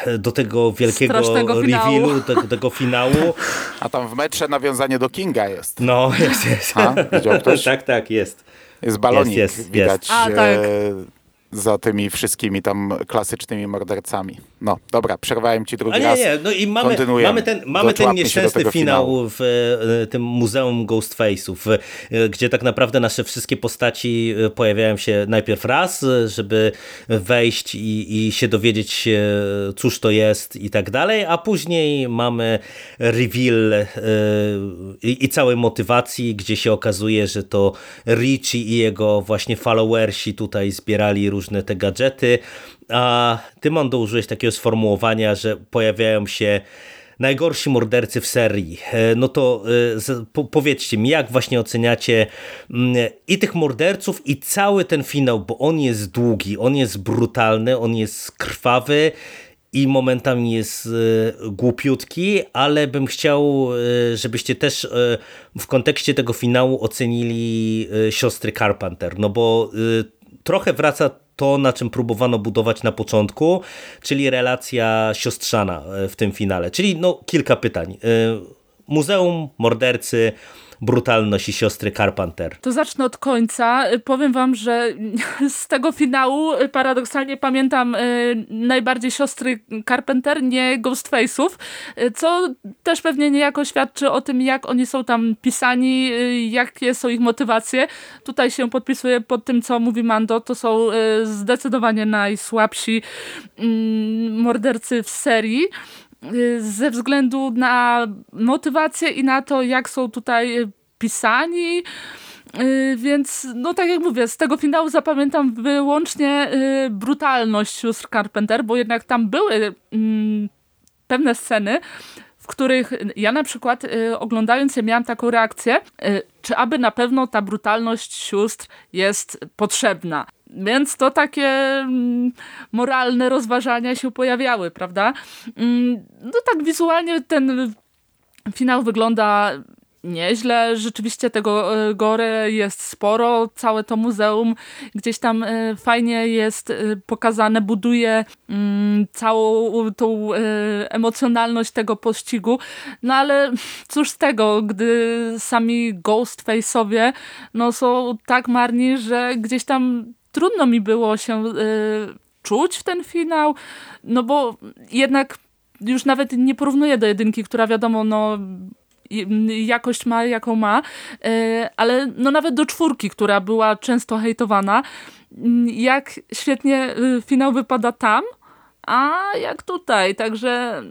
e, do tego wielkiego revealu, tego, tego finału. A tam w metrze nawiązanie do Kinga jest. No, jest, jest. A, tak, tak, jest. Jest balonik, jest, jest, widać. Jest. A, tak za tymi wszystkimi tam klasycznymi mordercami. No, dobra, przerwałem ci drugi nie, raz. Nie, no i mamy, mamy ten, mamy ten nieszczęsny finał w e, tym Muzeum Ghostface'ów, e, gdzie tak naprawdę nasze wszystkie postaci e, pojawiają się najpierw raz, żeby wejść i, i się dowiedzieć, cóż to jest i tak dalej, a później mamy reveal i, i całej motywacji, gdzie się okazuje, że to Richie i jego właśnie followersi tutaj zbierali różne różne te gadżety, a ty, Mando, użyłeś takiego sformułowania, że pojawiają się najgorsi mordercy w serii. E, no to e, powiedzcie mi, jak właśnie oceniacie mm, i tych morderców, i cały ten finał, bo on jest długi, on jest brutalny, on jest krwawy i momentami jest e, głupiutki, ale bym chciał, żebyście też w kontekście tego finału ocenili siostry Carpenter, no bo trochę wraca to, na czym próbowano budować na początku, czyli relacja siostrzana e, w tym finale. Czyli no, kilka pytań. E, muzeum, mordercy, brutalność i siostry Carpenter. To zacznę od końca. Powiem wam, że z tego finału paradoksalnie pamiętam y, najbardziej siostry Carpenter, nie Ghostface'ów, y, co też pewnie niejako świadczy o tym, jak oni są tam pisani, y, jakie są ich motywacje. Tutaj się podpisuję pod tym, co mówi Mando. To są zdecydowanie najsłabsi mm, mordercy w serii ze względu na motywację i na to, jak są tutaj pisani. Y, więc, no tak jak mówię, z tego finału zapamiętam wyłącznie y, brutalność sióstr Carpenter, bo jednak tam były pewne sceny, w których ja na przykład y, oglądając je miałam taką reakcję, czy aby na pewno ta brutalność sióstr jest potrzebna. Więc to takie mm, moralne rozważania się pojawiały, prawda? Mm, no tak wizualnie ten finał wygląda nieźle. Rzeczywiście tego e, gore jest sporo. Całe to muzeum gdzieś tam e, fajnie jest e, pokazane, buduje mm, całą tą emocjonalność tego pościgu. No ale cóż z tego, gdy sami Ghostface'owie no, są tak marni, że gdzieś tam trudno mi było się czuć w ten finał, no bo jednak już nawet nie porównuję do jedynki, która wiadomo, no jakość ma, jaką ma, ale no nawet do czwórki, która była często hejtowana, jak świetnie finał wypada tam, a jak tutaj, także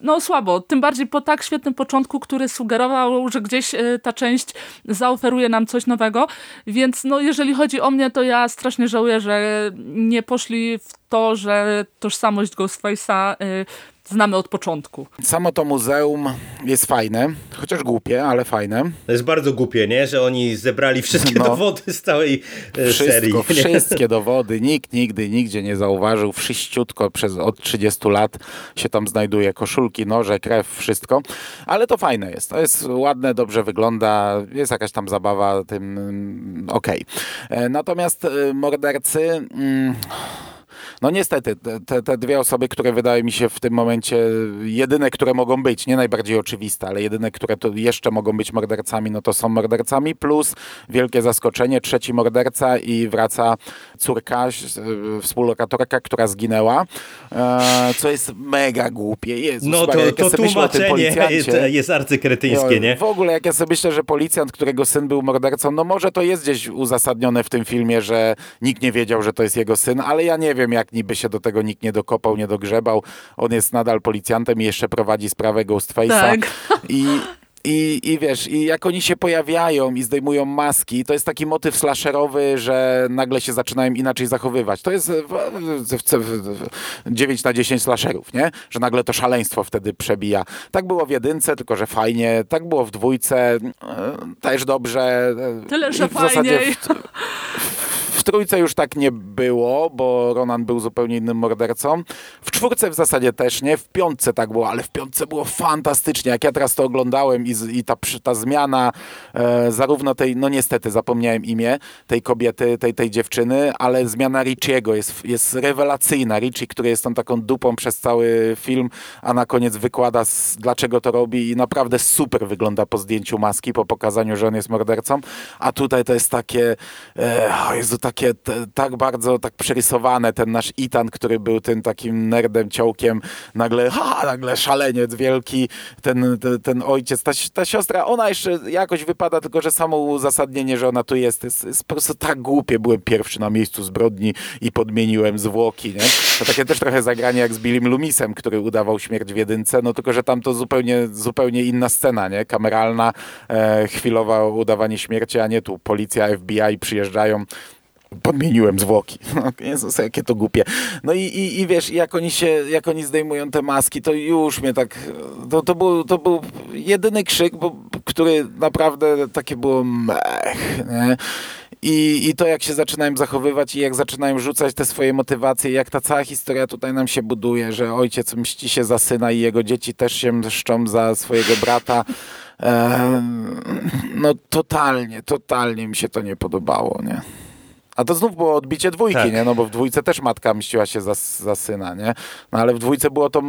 no słabo, tym bardziej po tak świetnym początku, który sugerował, że gdzieś e, ta część zaoferuje nam coś nowego, więc no jeżeli chodzi o mnie, to ja strasznie żałuję, że nie poszli w to, że tożsamość Ghostface'a y, znamy od początku. Samo to muzeum jest fajne, chociaż głupie, ale fajne. To jest bardzo głupie, nie? Że oni zebrali wszystkie no. dowody z całej e, Wszystko, serii. Nie? Wszystkie dowody. Nikt nigdy, nigdzie nie zauważył. Wszyściutko przez od 30 lat się tam znajduje. Koszulki, noże, krew, wszystko. Ale to fajne jest. To jest ładne, dobrze wygląda. Jest jakaś tam zabawa tym. Mm, okej. Okay. E, natomiast e, mordercy... Mm, no niestety, te, te dwie osoby, które wydaje mi się w tym momencie jedyne, które mogą być, nie najbardziej oczywiste, ale jedyne, które to jeszcze mogą być mordercami, no to są mordercami, plus wielkie zaskoczenie, trzeci morderca i wraca córka, współlokatorka, która zginęła, e, co jest mega głupie. Jezus, no to, Maria, to tłumaczenie jest, jest arcykretyńskie, nie? W ogóle, jak ja sobie myślę, że policjant, którego syn był mordercą, no może to jest gdzieś uzasadnione w tym filmie, że nikt nie wiedział, że to jest jego syn, ale ja nie wiem, jak niby się do tego nikt nie dokopał, nie dogrzebał. On jest nadal policjantem i jeszcze prowadzi sprawę Ghostface'a. Tak. I, i, I wiesz, i jak oni się pojawiają i zdejmują maski, to jest taki motyw slasherowy, że nagle się zaczynają inaczej zachowywać. To jest w, w, w, 9 na 10 slasherów, nie? Że nagle to szaleństwo wtedy przebija. Tak było w jedynce, tylko że fajnie. Tak było w dwójce, e, też dobrze. Tyle, że fajniej. W trójce już tak nie było, bo Ronan był zupełnie innym mordercą. W czwórce w zasadzie też nie, w piątce tak było, ale w piątce było fantastycznie. Jak ja teraz to oglądałem i, i ta, ta zmiana e, zarówno tej, no niestety zapomniałem imię tej kobiety, tej, tej dziewczyny, ale zmiana Richiego jest, jest rewelacyjna. Richie, który jest tą taką dupą przez cały film, a na koniec wykłada z, dlaczego to robi i naprawdę super wygląda po zdjęciu maski, po pokazaniu, że on jest mordercą, a tutaj to jest takie e, o Jezu, takie tak bardzo tak przerysowane, ten nasz Itan, który był tym takim nerdem, ciołkiem, nagle, ha, nagle szaleniec wielki, ten, ten, ten ojciec, ta, ta siostra, ona jeszcze jakoś wypada, tylko że samo uzasadnienie, że ona tu jest, jest, jest po prostu tak głupie. Byłem pierwszy na miejscu zbrodni i podmieniłem zwłoki, nie? To takie też trochę zagranie jak z Billim Lumisem, który udawał śmierć w jedynce, no tylko, że tam to zupełnie, zupełnie inna scena, nie? Kameralna, e, chwilowa udawanie śmierci, a nie tu policja, FBI przyjeżdżają podmieniłem zwłoki. Jezus, jakie to głupie. No i, i, i wiesz, jak oni się, jak oni zdejmują te maski, to już mnie tak, to, to, był, to był jedyny krzyk, bo, który naprawdę takie było mech, nie? I, I to, jak się zaczynają zachowywać i jak zaczynają rzucać te swoje motywacje, jak ta cała historia tutaj nam się buduje, że ojciec mści się za syna i jego dzieci też się mszczą za swojego brata. E, no totalnie, totalnie mi się to nie podobało, nie? A to znów było odbicie dwójki, tak. nie? No bo w dwójce też matka mściła się za, za syna, nie? No ale w dwójce było to,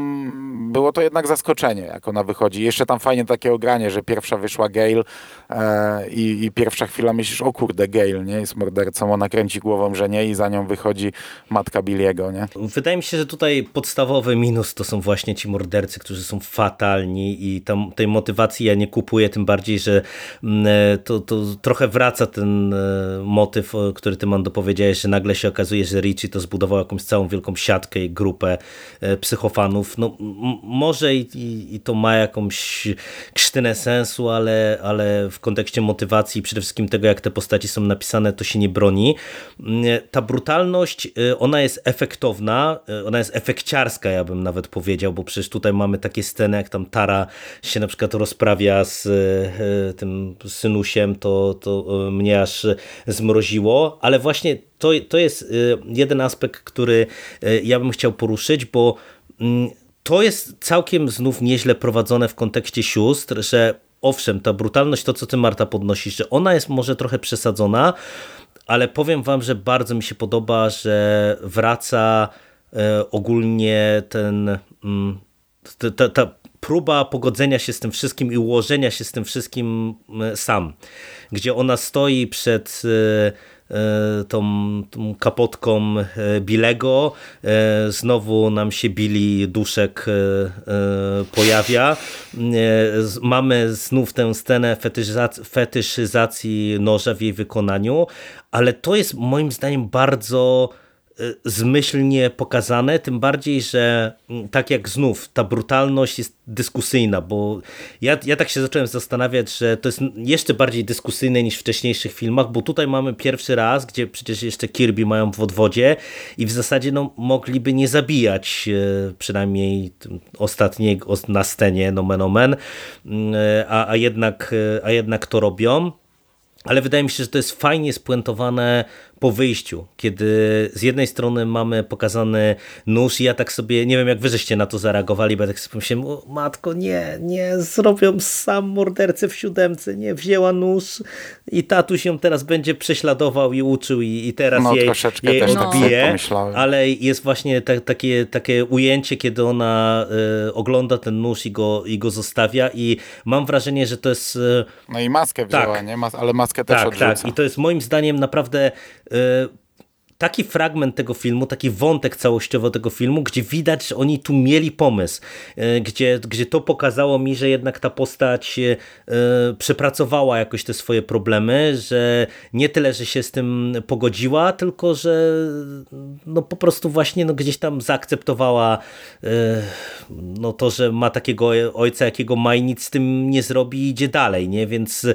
było to jednak zaskoczenie, jak ona wychodzi. Jeszcze tam fajnie takie ogranie, że pierwsza wyszła Gail e, i, i, pierwsza chwila myślisz, o kurde, Gail, nie? Jest mordercą, ona kręci głową, że nie i za nią wychodzi matka Billiego, nie? Wydaje mi się, że tutaj podstawowy minus to są właśnie ci mordercy, którzy są fatalni i tam, tej motywacji ja nie kupuję, tym bardziej, że mm, e, to, to trochę wraca ten e, motyw, który ty do powiedziałeś, że nagle się okazuje, że Richie to zbudował jakąś całą wielką siatkę i grupę e, psychofanów. No może i, i, i, to ma jakąś krztynę sensu, ale, ale w kontekście motywacji i przede wszystkim tego, jak te postaci są napisane, to się nie broni. Mm, ta brutalność, e, ona jest efektowna, e, ona jest efekciarska, ja bym nawet powiedział, bo przecież tutaj mamy takie sceny, jak tam Tara się na przykład rozprawia z tym synusiem, to, to mnie aż zmroziło, ale właśnie to, to jest y, jeden aspekt, który y, ja bym chciał poruszyć, bo mm, to jest całkiem znów nieźle prowadzone w kontekście sióstr, że owszem, ta brutalność, to co ty Marta podnosisz, że ona jest może trochę przesadzona, ale powiem wam, że bardzo mi się podoba, że wraca y, ogólnie ten mm, ta, ta próba pogodzenia się z tym wszystkim i ułożenia się z tym wszystkim sam, gdzie ona stoi przed tą, tą kapotką Bilego. Znowu nam się Billy Duszek pojawia. Mamy znów tę scenę fetyszyzacji noża w jej wykonaniu, ale to jest moim zdaniem bardzo zmyślnie pokazane, tym bardziej, że mm, tak jak znów, ta brutalność jest dyskusyjna, bo ja, ja tak się zacząłem zastanawiać, że to jest jeszcze bardziej dyskusyjne niż w wcześniejszych filmach, bo tutaj mamy pierwszy raz, gdzie przecież jeszcze Kirby mają w odwodzie i w zasadzie no, mogliby nie zabijać y, przynajmniej ostatniego na scenie, nomen omen, mm, a, a, jednak, y, a jednak to robią. Ale wydaje mi się, że to jest fajnie spuentowane po wyjściu, kiedy z jednej strony mamy pokazany nóż i ja tak sobie, nie wiem jak wy żeście na to zareagowali, bo ja tak sobie pomyślałem, o, matko nie, nie, zrobią sam mordercę w siódemce, nie, wzięła nóż i tatuś ją teraz będzie prześladował i uczył i, i teraz no, jej, jej też odbije, tak ale jest właśnie ta, takie, takie ujęcie, kiedy ona y, ogląda ten nóż i go, i go zostawia i mam wrażenie, że to jest... Y, no i maskę wzięła, tak, nie? Mas ale maskę też tak, odrzuca. Tak, i to jest moim zdaniem naprawdę Y, taki fragment tego filmu, taki wątek całościowo tego filmu, gdzie widać, że oni tu mieli pomysł, y, gdzie, gdzie to pokazało mi, że jednak ta postać y, przepracowała jakoś te swoje problemy, że nie tyle, że się z tym pogodziła, tylko, że no po prostu właśnie no gdzieś tam zaakceptowała no to, że ma takiego ojca, jakiego ma i nic z tym nie zrobi i idzie dalej, nie? Więc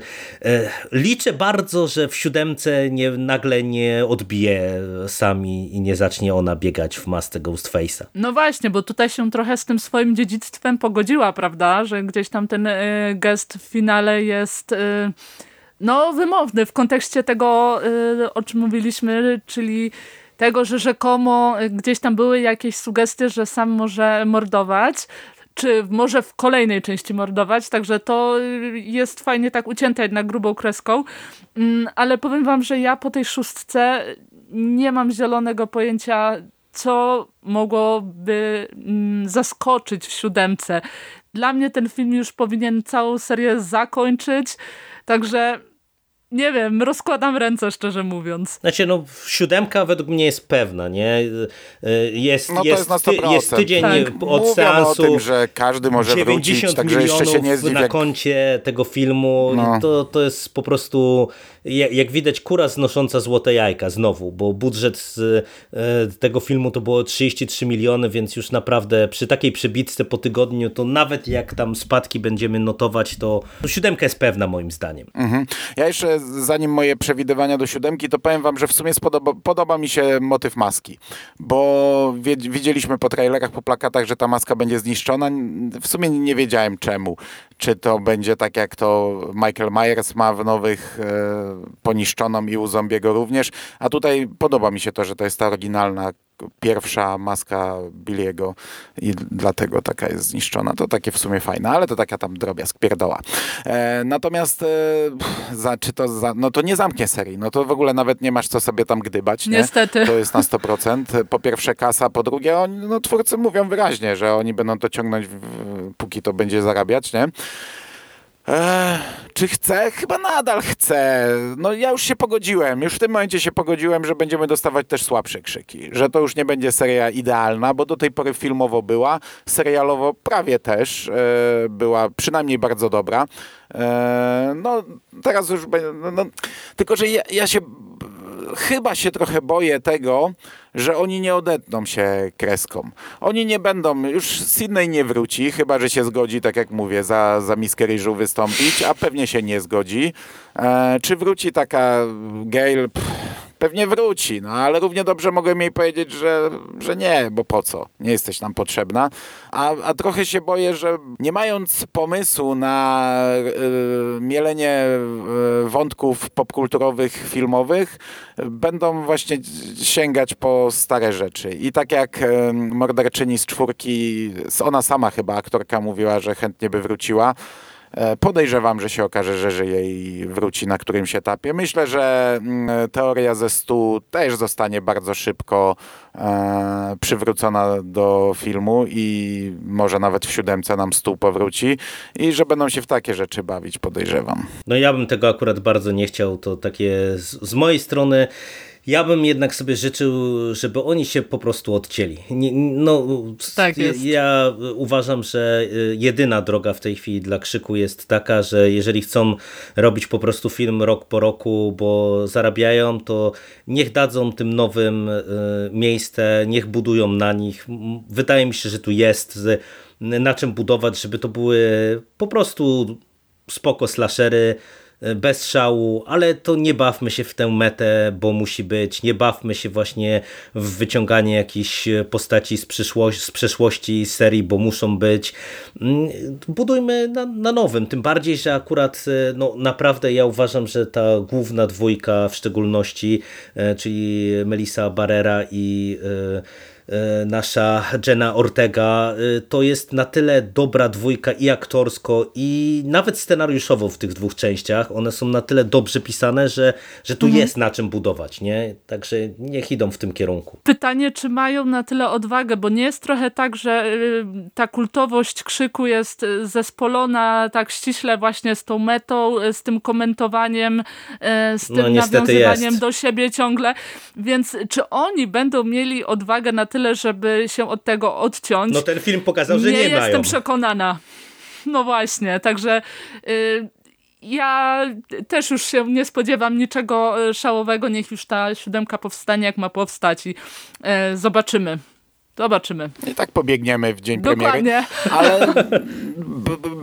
liczę bardzo, że w siódemce nie, nagle nie odbije sami i nie zacznie ona biegać w masce Ghostface'a. No właśnie, bo tutaj się trochę z tym swoim dziedzictwem pogodziła, prawda? Że gdzieś tam ten y, gest w finale jest... Y, no, wymowny w kontekście tego, y, o czym mówiliśmy, czyli tego, że rzekomo gdzieś tam były jakieś sugestie, że sam może mordować, czy może w kolejnej części mordować, także to jest fajnie tak ucięte jednak grubą kreską, mm, ale powiem wam, że ja po tej szóstce nie mam zielonego pojęcia, co mogłoby mm, zaskoczyć w siódemce. Dla mnie ten film już powinien całą serię zakończyć, także nie wiem, rozkładam ręce szczerze mówiąc. Znaczy, no siódemka według mnie jest pewna, nie? Jest, no jest, jest, jest tydzień tak. od Mówią seansu. o tym, że każdy może 90 wrócić, także jeszcze się nie na koncie tego filmu. No. To, to jest po prostu, jak widać, kura znosząca złote jajka znowu, bo budżet z e, tego filmu to było 33 miliony, więc już naprawdę przy takiej przebitce po tygodniu, to nawet jak tam spadki będziemy notować, to, to siódemka jest pewna moim zdaniem. Mhm. Ja jeszcze zanim moje przewidywania do siódemki, to powiem wam, że w sumie spodoba, podoba mi się motyw maski, bo widzieliśmy po trailerach, po plakatach, że ta maska będzie zniszczona. W sumie nie wiedziałem czemu. Czy to będzie tak jak to Michael Myers ma w nowych e, poniszczoną i u Zombiego również, a tutaj podoba mi się to, że to jest ta oryginalna pierwsza maska Billiego i dlatego taka jest zniszczona. To takie w sumie fajne, ale to taka tam drobiazg, pierdoła. E, natomiast e, za, czy to za, no to nie zamknie serii, no to w ogóle nawet nie masz co sobie tam gdybać. Nie? Niestety. To jest na 100%. Po pierwsze kasa, po drugie oni, no twórcy mówią wyraźnie, że oni będą to ciągnąć, póki to będzie zarabiać, nie? Eee, czy chcę? Chyba nadal chcę. No ja już się pogodziłem, już w tym momencie się pogodziłem, że będziemy dostawać też słabsze krzyki. Że to już nie będzie seria idealna, bo do tej pory filmowo była, serialowo prawie też e, była przynajmniej bardzo dobra. E, no teraz już... No, no, tylko, że ja, ja się chyba się trochę boję tego, że oni nie odetną się kreską. Oni nie będą, już Sydney nie wróci, chyba że się zgodzi, tak jak mówię, za, za miskę ryżu wystąpić, a pewnie się nie zgodzi. E, czy wróci taka Gail? Pff, pewnie wróci, no ale równie dobrze mogłem jej powiedzieć, że, że nie, bo po co? Nie jesteś nam potrzebna. A, a trochę się boję, że nie mając pomysłu na y, mielenie y, wątków popkulturowych, filmowych, będą właśnie sięgać po stare rzeczy. I tak jak y, morderczyni z czwórki, ona sama chyba, aktorka mówiła, że chętnie by wróciła, podejrzewam, że się okaże, że żyje i wróci na którymś etapie. Myślę, że mm, teoria ze stu też zostanie bardzo szybko e, przywrócona do filmu i może nawet w siódemce nam stół powróci i że będą się w takie rzeczy bawić, podejrzewam. No ja bym tego akurat bardzo nie chciał, to takie z, z mojej strony ja bym jednak sobie życzył, żeby oni się po prostu odcięli. No, tak jest. Ja, uważam, że y, jedyna droga w tej chwili dla Krzyku jest taka, że jeżeli chcą robić po prostu film rok po roku, bo zarabiają, to niech dadzą tym nowym y, miejsce, niech budują na nich. Wydaje mi się, że tu jest na czym budować, żeby to były po prostu spoko slashery, bez szału, ale to nie bawmy się w tę metę, bo musi być, nie bawmy się właśnie w wyciąganie jakichś postaci z, przyszłości, z przeszłości serii, bo muszą być. Mm, budujmy na, na nowym, tym bardziej, że akurat e, no, naprawdę ja uważam, że ta główna dwójka w szczególności, e, czyli Melissa Barrera i E, nasza Jenna Ortega, e, to jest na tyle dobra dwójka i aktorsko i nawet scenariuszowo w tych dwóch częściach. One są na tyle dobrze pisane, że, że tu mhm. jest na czym budować. Nie? Także niech idą w tym kierunku. Pytanie, czy mają na tyle odwagę, bo nie jest trochę tak, że y, ta kultowość krzyku jest zespolona tak ściśle właśnie z tą metą, z tym komentowaniem, y, z no, tym no, nawiązywaniem jest. do siebie ciągle. Więc czy oni będą mieli odwagę na tyle tyle, żeby się od tego odciąć. No ten film pokazał, że nie, nie jestem mają. przekonana. No właśnie, także y, ja też już się nie spodziewam niczego y, szałowego. Niech już ta siódemka powstanie, jak ma powstać i y, zobaczymy. Zobaczymy. I tak pobiegniemy w dzień Dokładnie. premiery. Ale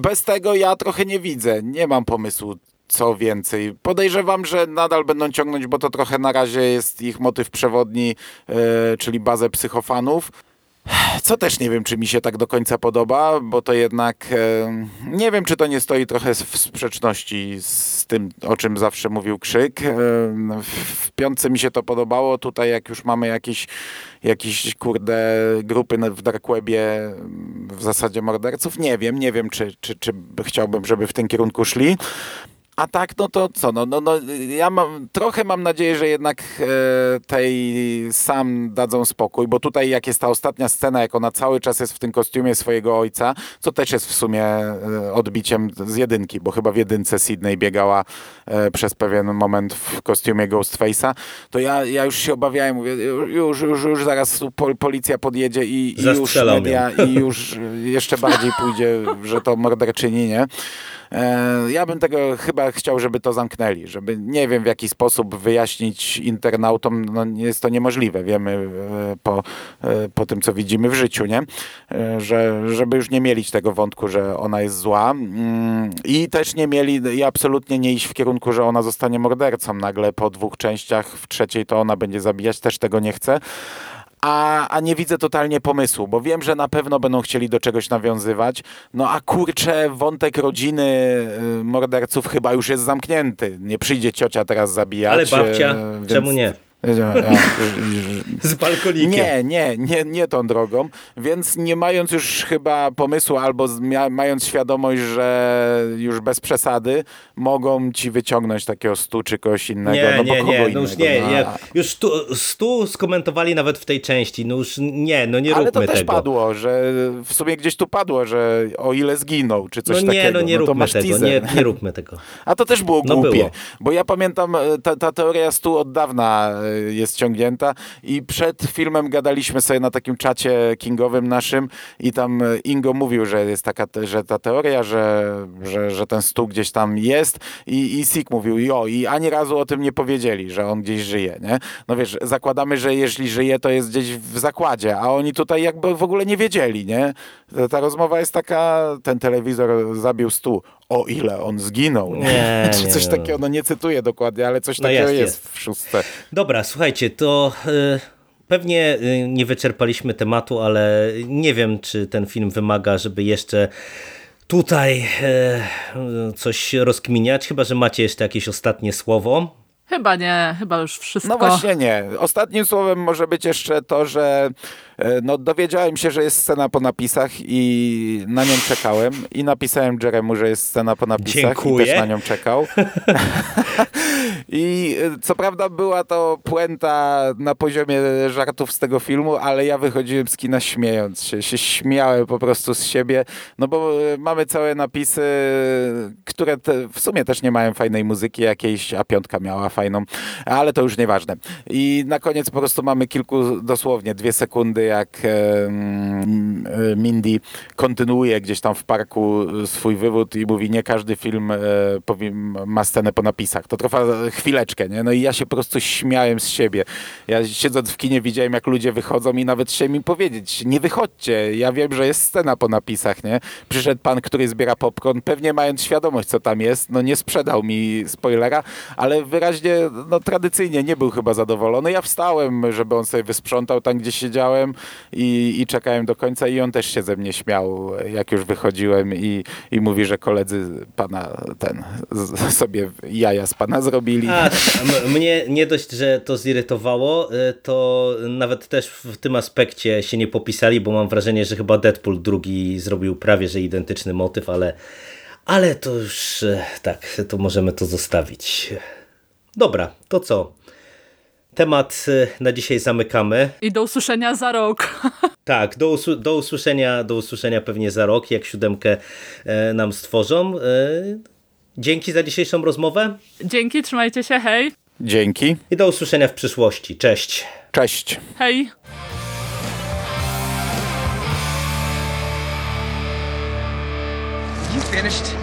bez tego ja trochę nie widzę. Nie mam pomysłu, co więcej. Podejrzewam, że nadal będą ciągnąć, bo to trochę na razie jest ich motyw przewodni, yy, czyli bazę psychofanów. Co też nie wiem, czy mi się tak do końca podoba, bo to jednak e, nie wiem, czy to nie stoi trochę w sprzeczności z tym, o czym zawsze mówił Krzyk. E, w piątce mi się to podobało. Tutaj jak już mamy jakieś, jakieś kurde grupy w Dark Webie w zasadzie morderców, nie wiem, nie wiem, czy, czy, czy chciałbym, żeby w tym kierunku szli. A tak, no to co, no, no, no ja mam, trochę mam nadzieję, że jednak e, tej sam dadzą spokój, bo tutaj jak jest ta ostatnia scena, jak ona cały czas jest w tym kostiumie swojego ojca, co też jest w sumie e, odbiciem z jedynki, bo chyba w jedynce Sydney biegała e, przez pewien moment w kostiumie Ghostface'a, to ja, ja już się obawiałem, mówię, już, już, już zaraz pol, policja podjedzie i, i już media i już jeszcze bardziej pójdzie, że to morderczyni, nie? E, ja bym tego chyba chciał, żeby to zamknęli, żeby nie wiem w jaki sposób wyjaśnić internautom, no jest to niemożliwe, wiemy e, po, e, po tym, co widzimy w życiu, nie? Że, żeby już nie mieli tego wątku, że ona jest zła. Mm, i też nie mieli i absolutnie nie iść w kierunku, że ona zostanie mordercą. Nagle po dwóch częściach, w trzeciej to ona będzie zabijać, też tego nie chcę a, a nie widzę totalnie pomysłu, bo wiem, że na pewno będą chcieli do czegoś nawiązywać. No a kurczę, wątek rodziny y, morderców chyba już jest zamknięty. Nie przyjdzie ciocia teraz zabijać. Ale babcia, y, więc... czemu nie? Z balkonikiem. Nie, nie, nie, nie tą drogą. Więc nie mając już chyba pomysłu albo mając świadomość, że już bez przesady mogą ci wyciągnąć takiego stu czy kogoś innego. Nie, no, nie, nie, no już nie. No, nie. Już stu, stu skomentowali nawet w tej części. No już nie, no nie róbmy tego. Ale to też padło, że w sumie gdzieś tu padło, że o ile zginął, czy coś no nie, takiego. No nie, no róbmy tego, nie, nie róbmy tego. A to też było no głupie. Było. Bo ja pamiętam, e, ta, ta teoria stu od dawna e, jest ciągnięta i przed filmem gadaliśmy sobie na takim czacie kingowym naszym i tam Ingo mówił, że jest taka, że ta teoria, że, że, że ten stół gdzieś tam jest i, i Sik mówił, jo, i ani razu o tym nie powiedzieli, że on gdzieś żyje, nie? No wiesz, zakładamy, że jeśli żyje, to jest gdzieś w zakładzie, a oni tutaj jakby w ogóle nie wiedzieli, nie? Ta rozmowa jest taka, ten telewizor zabił stół o ile on zginął. Nie, Czy coś nie, takiego, no nie cytuję dokładnie, ale coś no takiego jest, jest, w szóstce. Dobra, słuchajcie, to y, pewnie y, nie wyczerpaliśmy tematu, ale nie wiem, czy ten film wymaga, żeby jeszcze tutaj y, coś rozkminiać, chyba, że macie jeszcze jakieś ostatnie słowo. Chyba nie, chyba już wszystko. No właśnie nie. Ostatnim słowem może być jeszcze to, że e, no, dowiedziałem się, że jest scena po napisach i na nią czekałem i napisałem Jeremu, że jest scena po napisach Dziękuję. i też na nią czekał. I e, co prawda była to puenta na poziomie żartów z tego filmu, ale ja wychodziłem z kina śmiejąc się, się śmiałem po prostu z siebie, no bo e, mamy całe napisy, które te, w sumie też nie mają fajnej muzyki jakiejś, a piątka miała fajną, ale to już nieważne. I na koniec po prostu mamy kilku, dosłownie dwie sekundy, jak e, Mindy kontynuuje gdzieś tam w parku swój wywód i mówi, nie każdy film e, ma scenę po napisach. To trwa chwileczkę, nie? No i ja się po prostu śmiałem z siebie. Ja siedząc w kinie widziałem, jak ludzie wychodzą i nawet chciałem im powiedzieć, nie wychodźcie, ja wiem, że jest scena po napisach, nie? Przyszedł pan, który zbiera popcorn, pewnie mając świadomość, co tam jest, no nie sprzedał mi spoilera, ale wyraźnie, no tradycyjnie nie był chyba zadowolony. Ja wstałem, żeby on sobie wysprzątał tam, gdzie siedziałem i, i czekałem do końca i on też się ze mnie śmiał, jak już wychodziłem i, i mówi, że koledzy pana ten z, sobie jaja z pana zrobili. A, mnie nie dość, że to zirytowało, y, to nawet też w tym aspekcie się nie popisali, bo mam wrażenie, że chyba Deadpool drugi zrobił prawie że identyczny motyw, ale, ale to już y, tak, to możemy to zostawić. Dobra, to co? Temat y, na dzisiaj zamykamy. I do usłyszenia za rok. Tak, do, usu- do, usłyszenia, do usłyszenia pewnie za rok, jak siódemkę e, nam stworzą. E, dzięki za dzisiejszą rozmowę Dzięki, trzymajcie się, hej. Dzięki. i do usłyszenia w przyszłości. Cześć! Cześć. Hej. You finished?